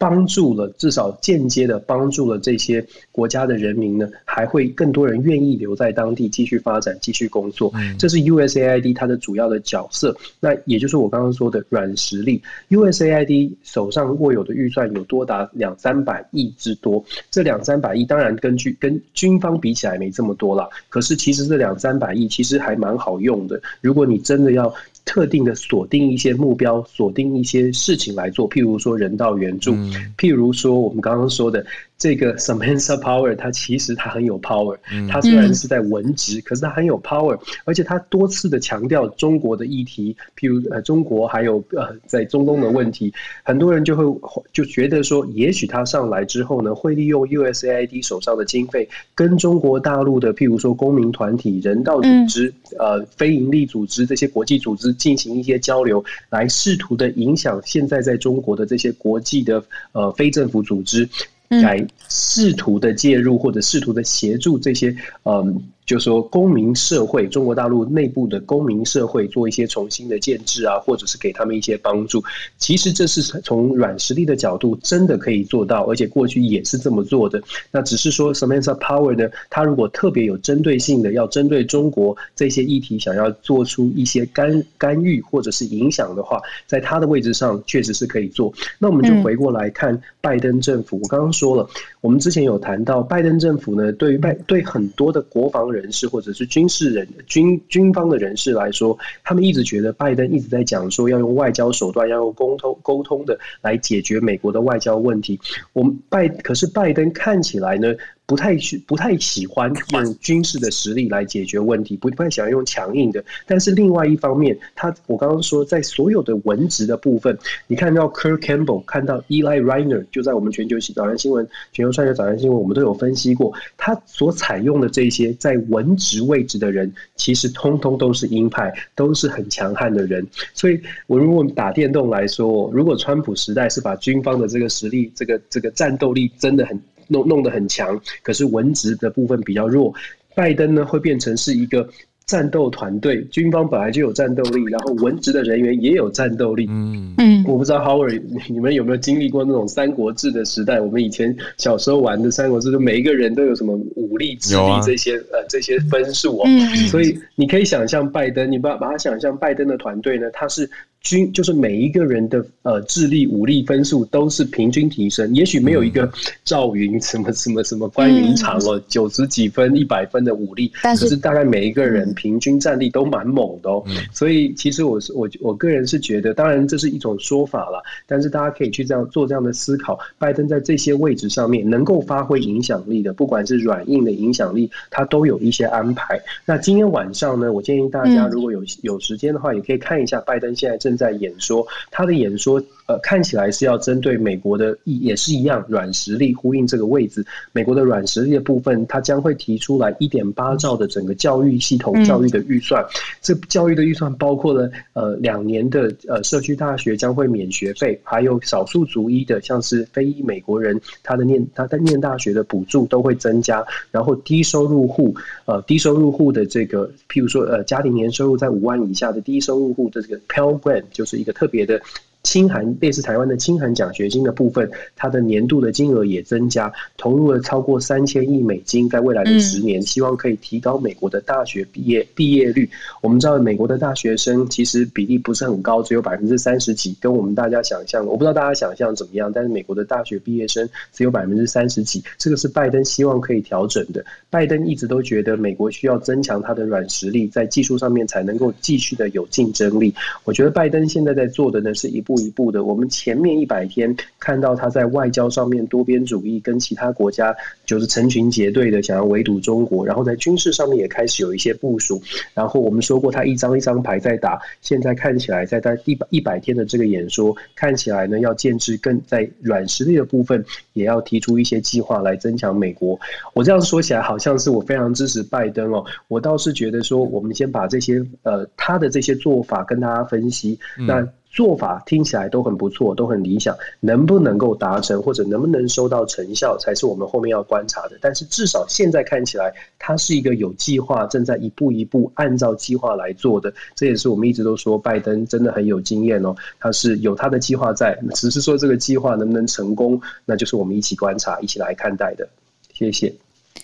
帮助了，至少间接的帮助了这些国家的人民呢，还会更多人愿意留在当地继续发展、继续工作。这是 USAID 它的主要的角色。那也就是我刚刚说的软实力。USAID 手上握有的预算有多达两三百亿之多。这两三百亿当然根据跟军方比起来没这么多了，可是其实这两三百亿其实还蛮好用的。如果你真的要特定的锁定一些目标，锁定一些事情来做，譬如说人道援助，譬如说我们刚刚说的。这个 Samantha Power，他其实他很有 power，他虽然是在文职，可是他很有 power，而且他多次的强调中国的议题，譬如呃中国还有呃在中东的问题，很多人就会就觉得说，也许他上来之后呢，会利用 USAID 手上的经费，跟中国大陆的譬如说公民团体、人道组织、呃非营利组织这些国际组织进行一些交流，来试图的影响现在在中国的这些国际的呃非政府组织。来试图的介入或者试图的协助这些，嗯。就是说，公民社会，中国大陆内部的公民社会做一些重新的建制啊，或者是给他们一些帮助。其实这是从软实力的角度，真的可以做到，而且过去也是这么做的。那只是说，Samantha Power 呢，他如果特别有针对性的要针对中国这些议题，想要做出一些干干预或者是影响的话，在他的位置上确实是可以做。那我们就回过来看拜登政府，我刚刚说了，我们之前有谈到拜登政府呢，对于拜对很多的国防人。人士或者是军事人军军方的人士来说，他们一直觉得拜登一直在讲说要用外交手段，要用沟通沟通的来解决美国的外交问题。我们拜可是拜登看起来呢，不太去不太喜欢用军事的实力来解决问题，不太喜欢用强硬的。但是另外一方面，他我刚刚说，在所有的文职的部分，你看到 Kirk Campbell，看到 Eli Reiner，就在我们全球早安新闻、全球串联早安新闻，我们都有分析过，他所采用的这些在文职位置的人，其实通通都是鹰派，都是很强悍的人。所以，我如果打电动来说，如果川普时代是把军方的这个实力、这个这个战斗力真的很。弄弄得很强，可是文职的部分比较弱。拜登呢，会变成是一个战斗团队，军方本来就有战斗力，然后文职的人员也有战斗力。嗯嗯，我不知道 Howard 你们有没有经历过那种三国志的时代？我们以前小时候玩的三国志，就每一个人都有什么武力、智力这些、啊、呃这些分数哦。嗯，所以你可以想象拜登，你把把他想象拜登的团队呢，他是。军就是每一个人的呃智力武力分数都是平均提升，也许没有一个赵云什么什么什么关云长哦九十几分一百分的武力，但是是大概每一个人平均战力都蛮猛的哦。所以其实我是我我个人是觉得，当然这是一种说法了，但是大家可以去这样做这样的思考。拜登在这些位置上面能够发挥影响力的，不管是软硬的影响力，他都有一些安排。那今天晚上呢，我建议大家如果有有时间的话，也可以看一下拜登现在正正在演说，他的演说。呃，看起来是要针对美国的，也是一样软实力呼应这个位置。美国的软实力的部分，它将会提出来一点八兆的整个教育系统教育的预算。这教育的预算包括了呃两年的呃社区大学将会免学费，还有少数族裔的，像是非裔美国人，他的念他在念大学的补助都会增加。然后低收入户呃低收入户的这个，譬如说呃家庭年收入在五万以下的低收入户的这个 Pell Grant 就是一个特别的。清寒类似台湾的清寒奖学金的部分，它的年度的金额也增加，投入了超过三千亿美金，在未来的十年，希望可以提高美国的大学毕业毕业率。我们知道，美国的大学生其实比例不是很高，只有百分之三十几，跟我们大家想象，我不知道大家想象怎么样，但是美国的大学毕业生只有百分之三十几，这个是拜登希望可以调整的。拜登一直都觉得美国需要增强它的软实力，在技术上面才能够继续的有竞争力。我觉得拜登现在在做的呢，是一步。一步的，我们前面一百天看到他在外交上面多边主义，跟其他国家就是成群结队的想要围堵中国，然后在军事上面也开始有一些部署。然后我们说过，他一张一张牌在打，现在看起来在他一百一百天的这个演说，看起来呢要建制更在软实力的部分，也要提出一些计划来增强美国。我这样说起来，好像是我非常支持拜登哦。我倒是觉得说，我们先把这些呃他的这些做法跟大家分析，那。做法听起来都很不错，都很理想，能不能够达成，或者能不能收到成效，才是我们后面要观察的。但是至少现在看起来，它是一个有计划，正在一步一步按照计划来做的。这也是我们一直都说，拜登真的很有经验哦，他是有他的计划在，只是说这个计划能不能成功，那就是我们一起观察，一起来看待的。谢谢，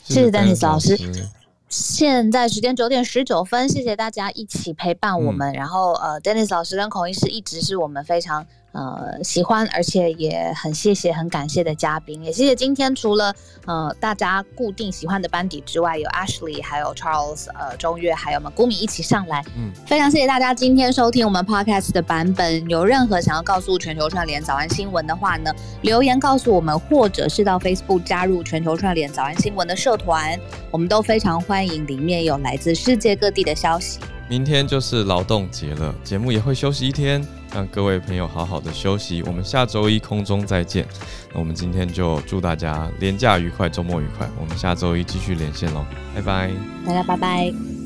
谢谢丹尼斯老师。现在时间九点十九分，谢谢大家一起陪伴我们。嗯、然后呃，Dennis 老师跟孔医师一直是我们非常。呃，喜欢，而且也很谢谢、很感谢的嘉宾，也谢谢今天除了呃大家固定喜欢的班底之外，有 Ashley，还有 Charles，呃，中岳，还有我们顾米一起上来。嗯，非常谢谢大家今天收听我们 Podcast 的版本。有任何想要告诉全球串联早安新闻的话呢，留言告诉我们，或者是到 Facebook 加入全球串联早安新闻的社团，我们都非常欢迎。里面有来自世界各地的消息。明天就是劳动节了，节目也会休息一天。让各位朋友好好的休息，我们下周一空中再见。那我们今天就祝大家连假愉快，周末愉快。我们下周一继续连线喽，拜拜，大家拜拜。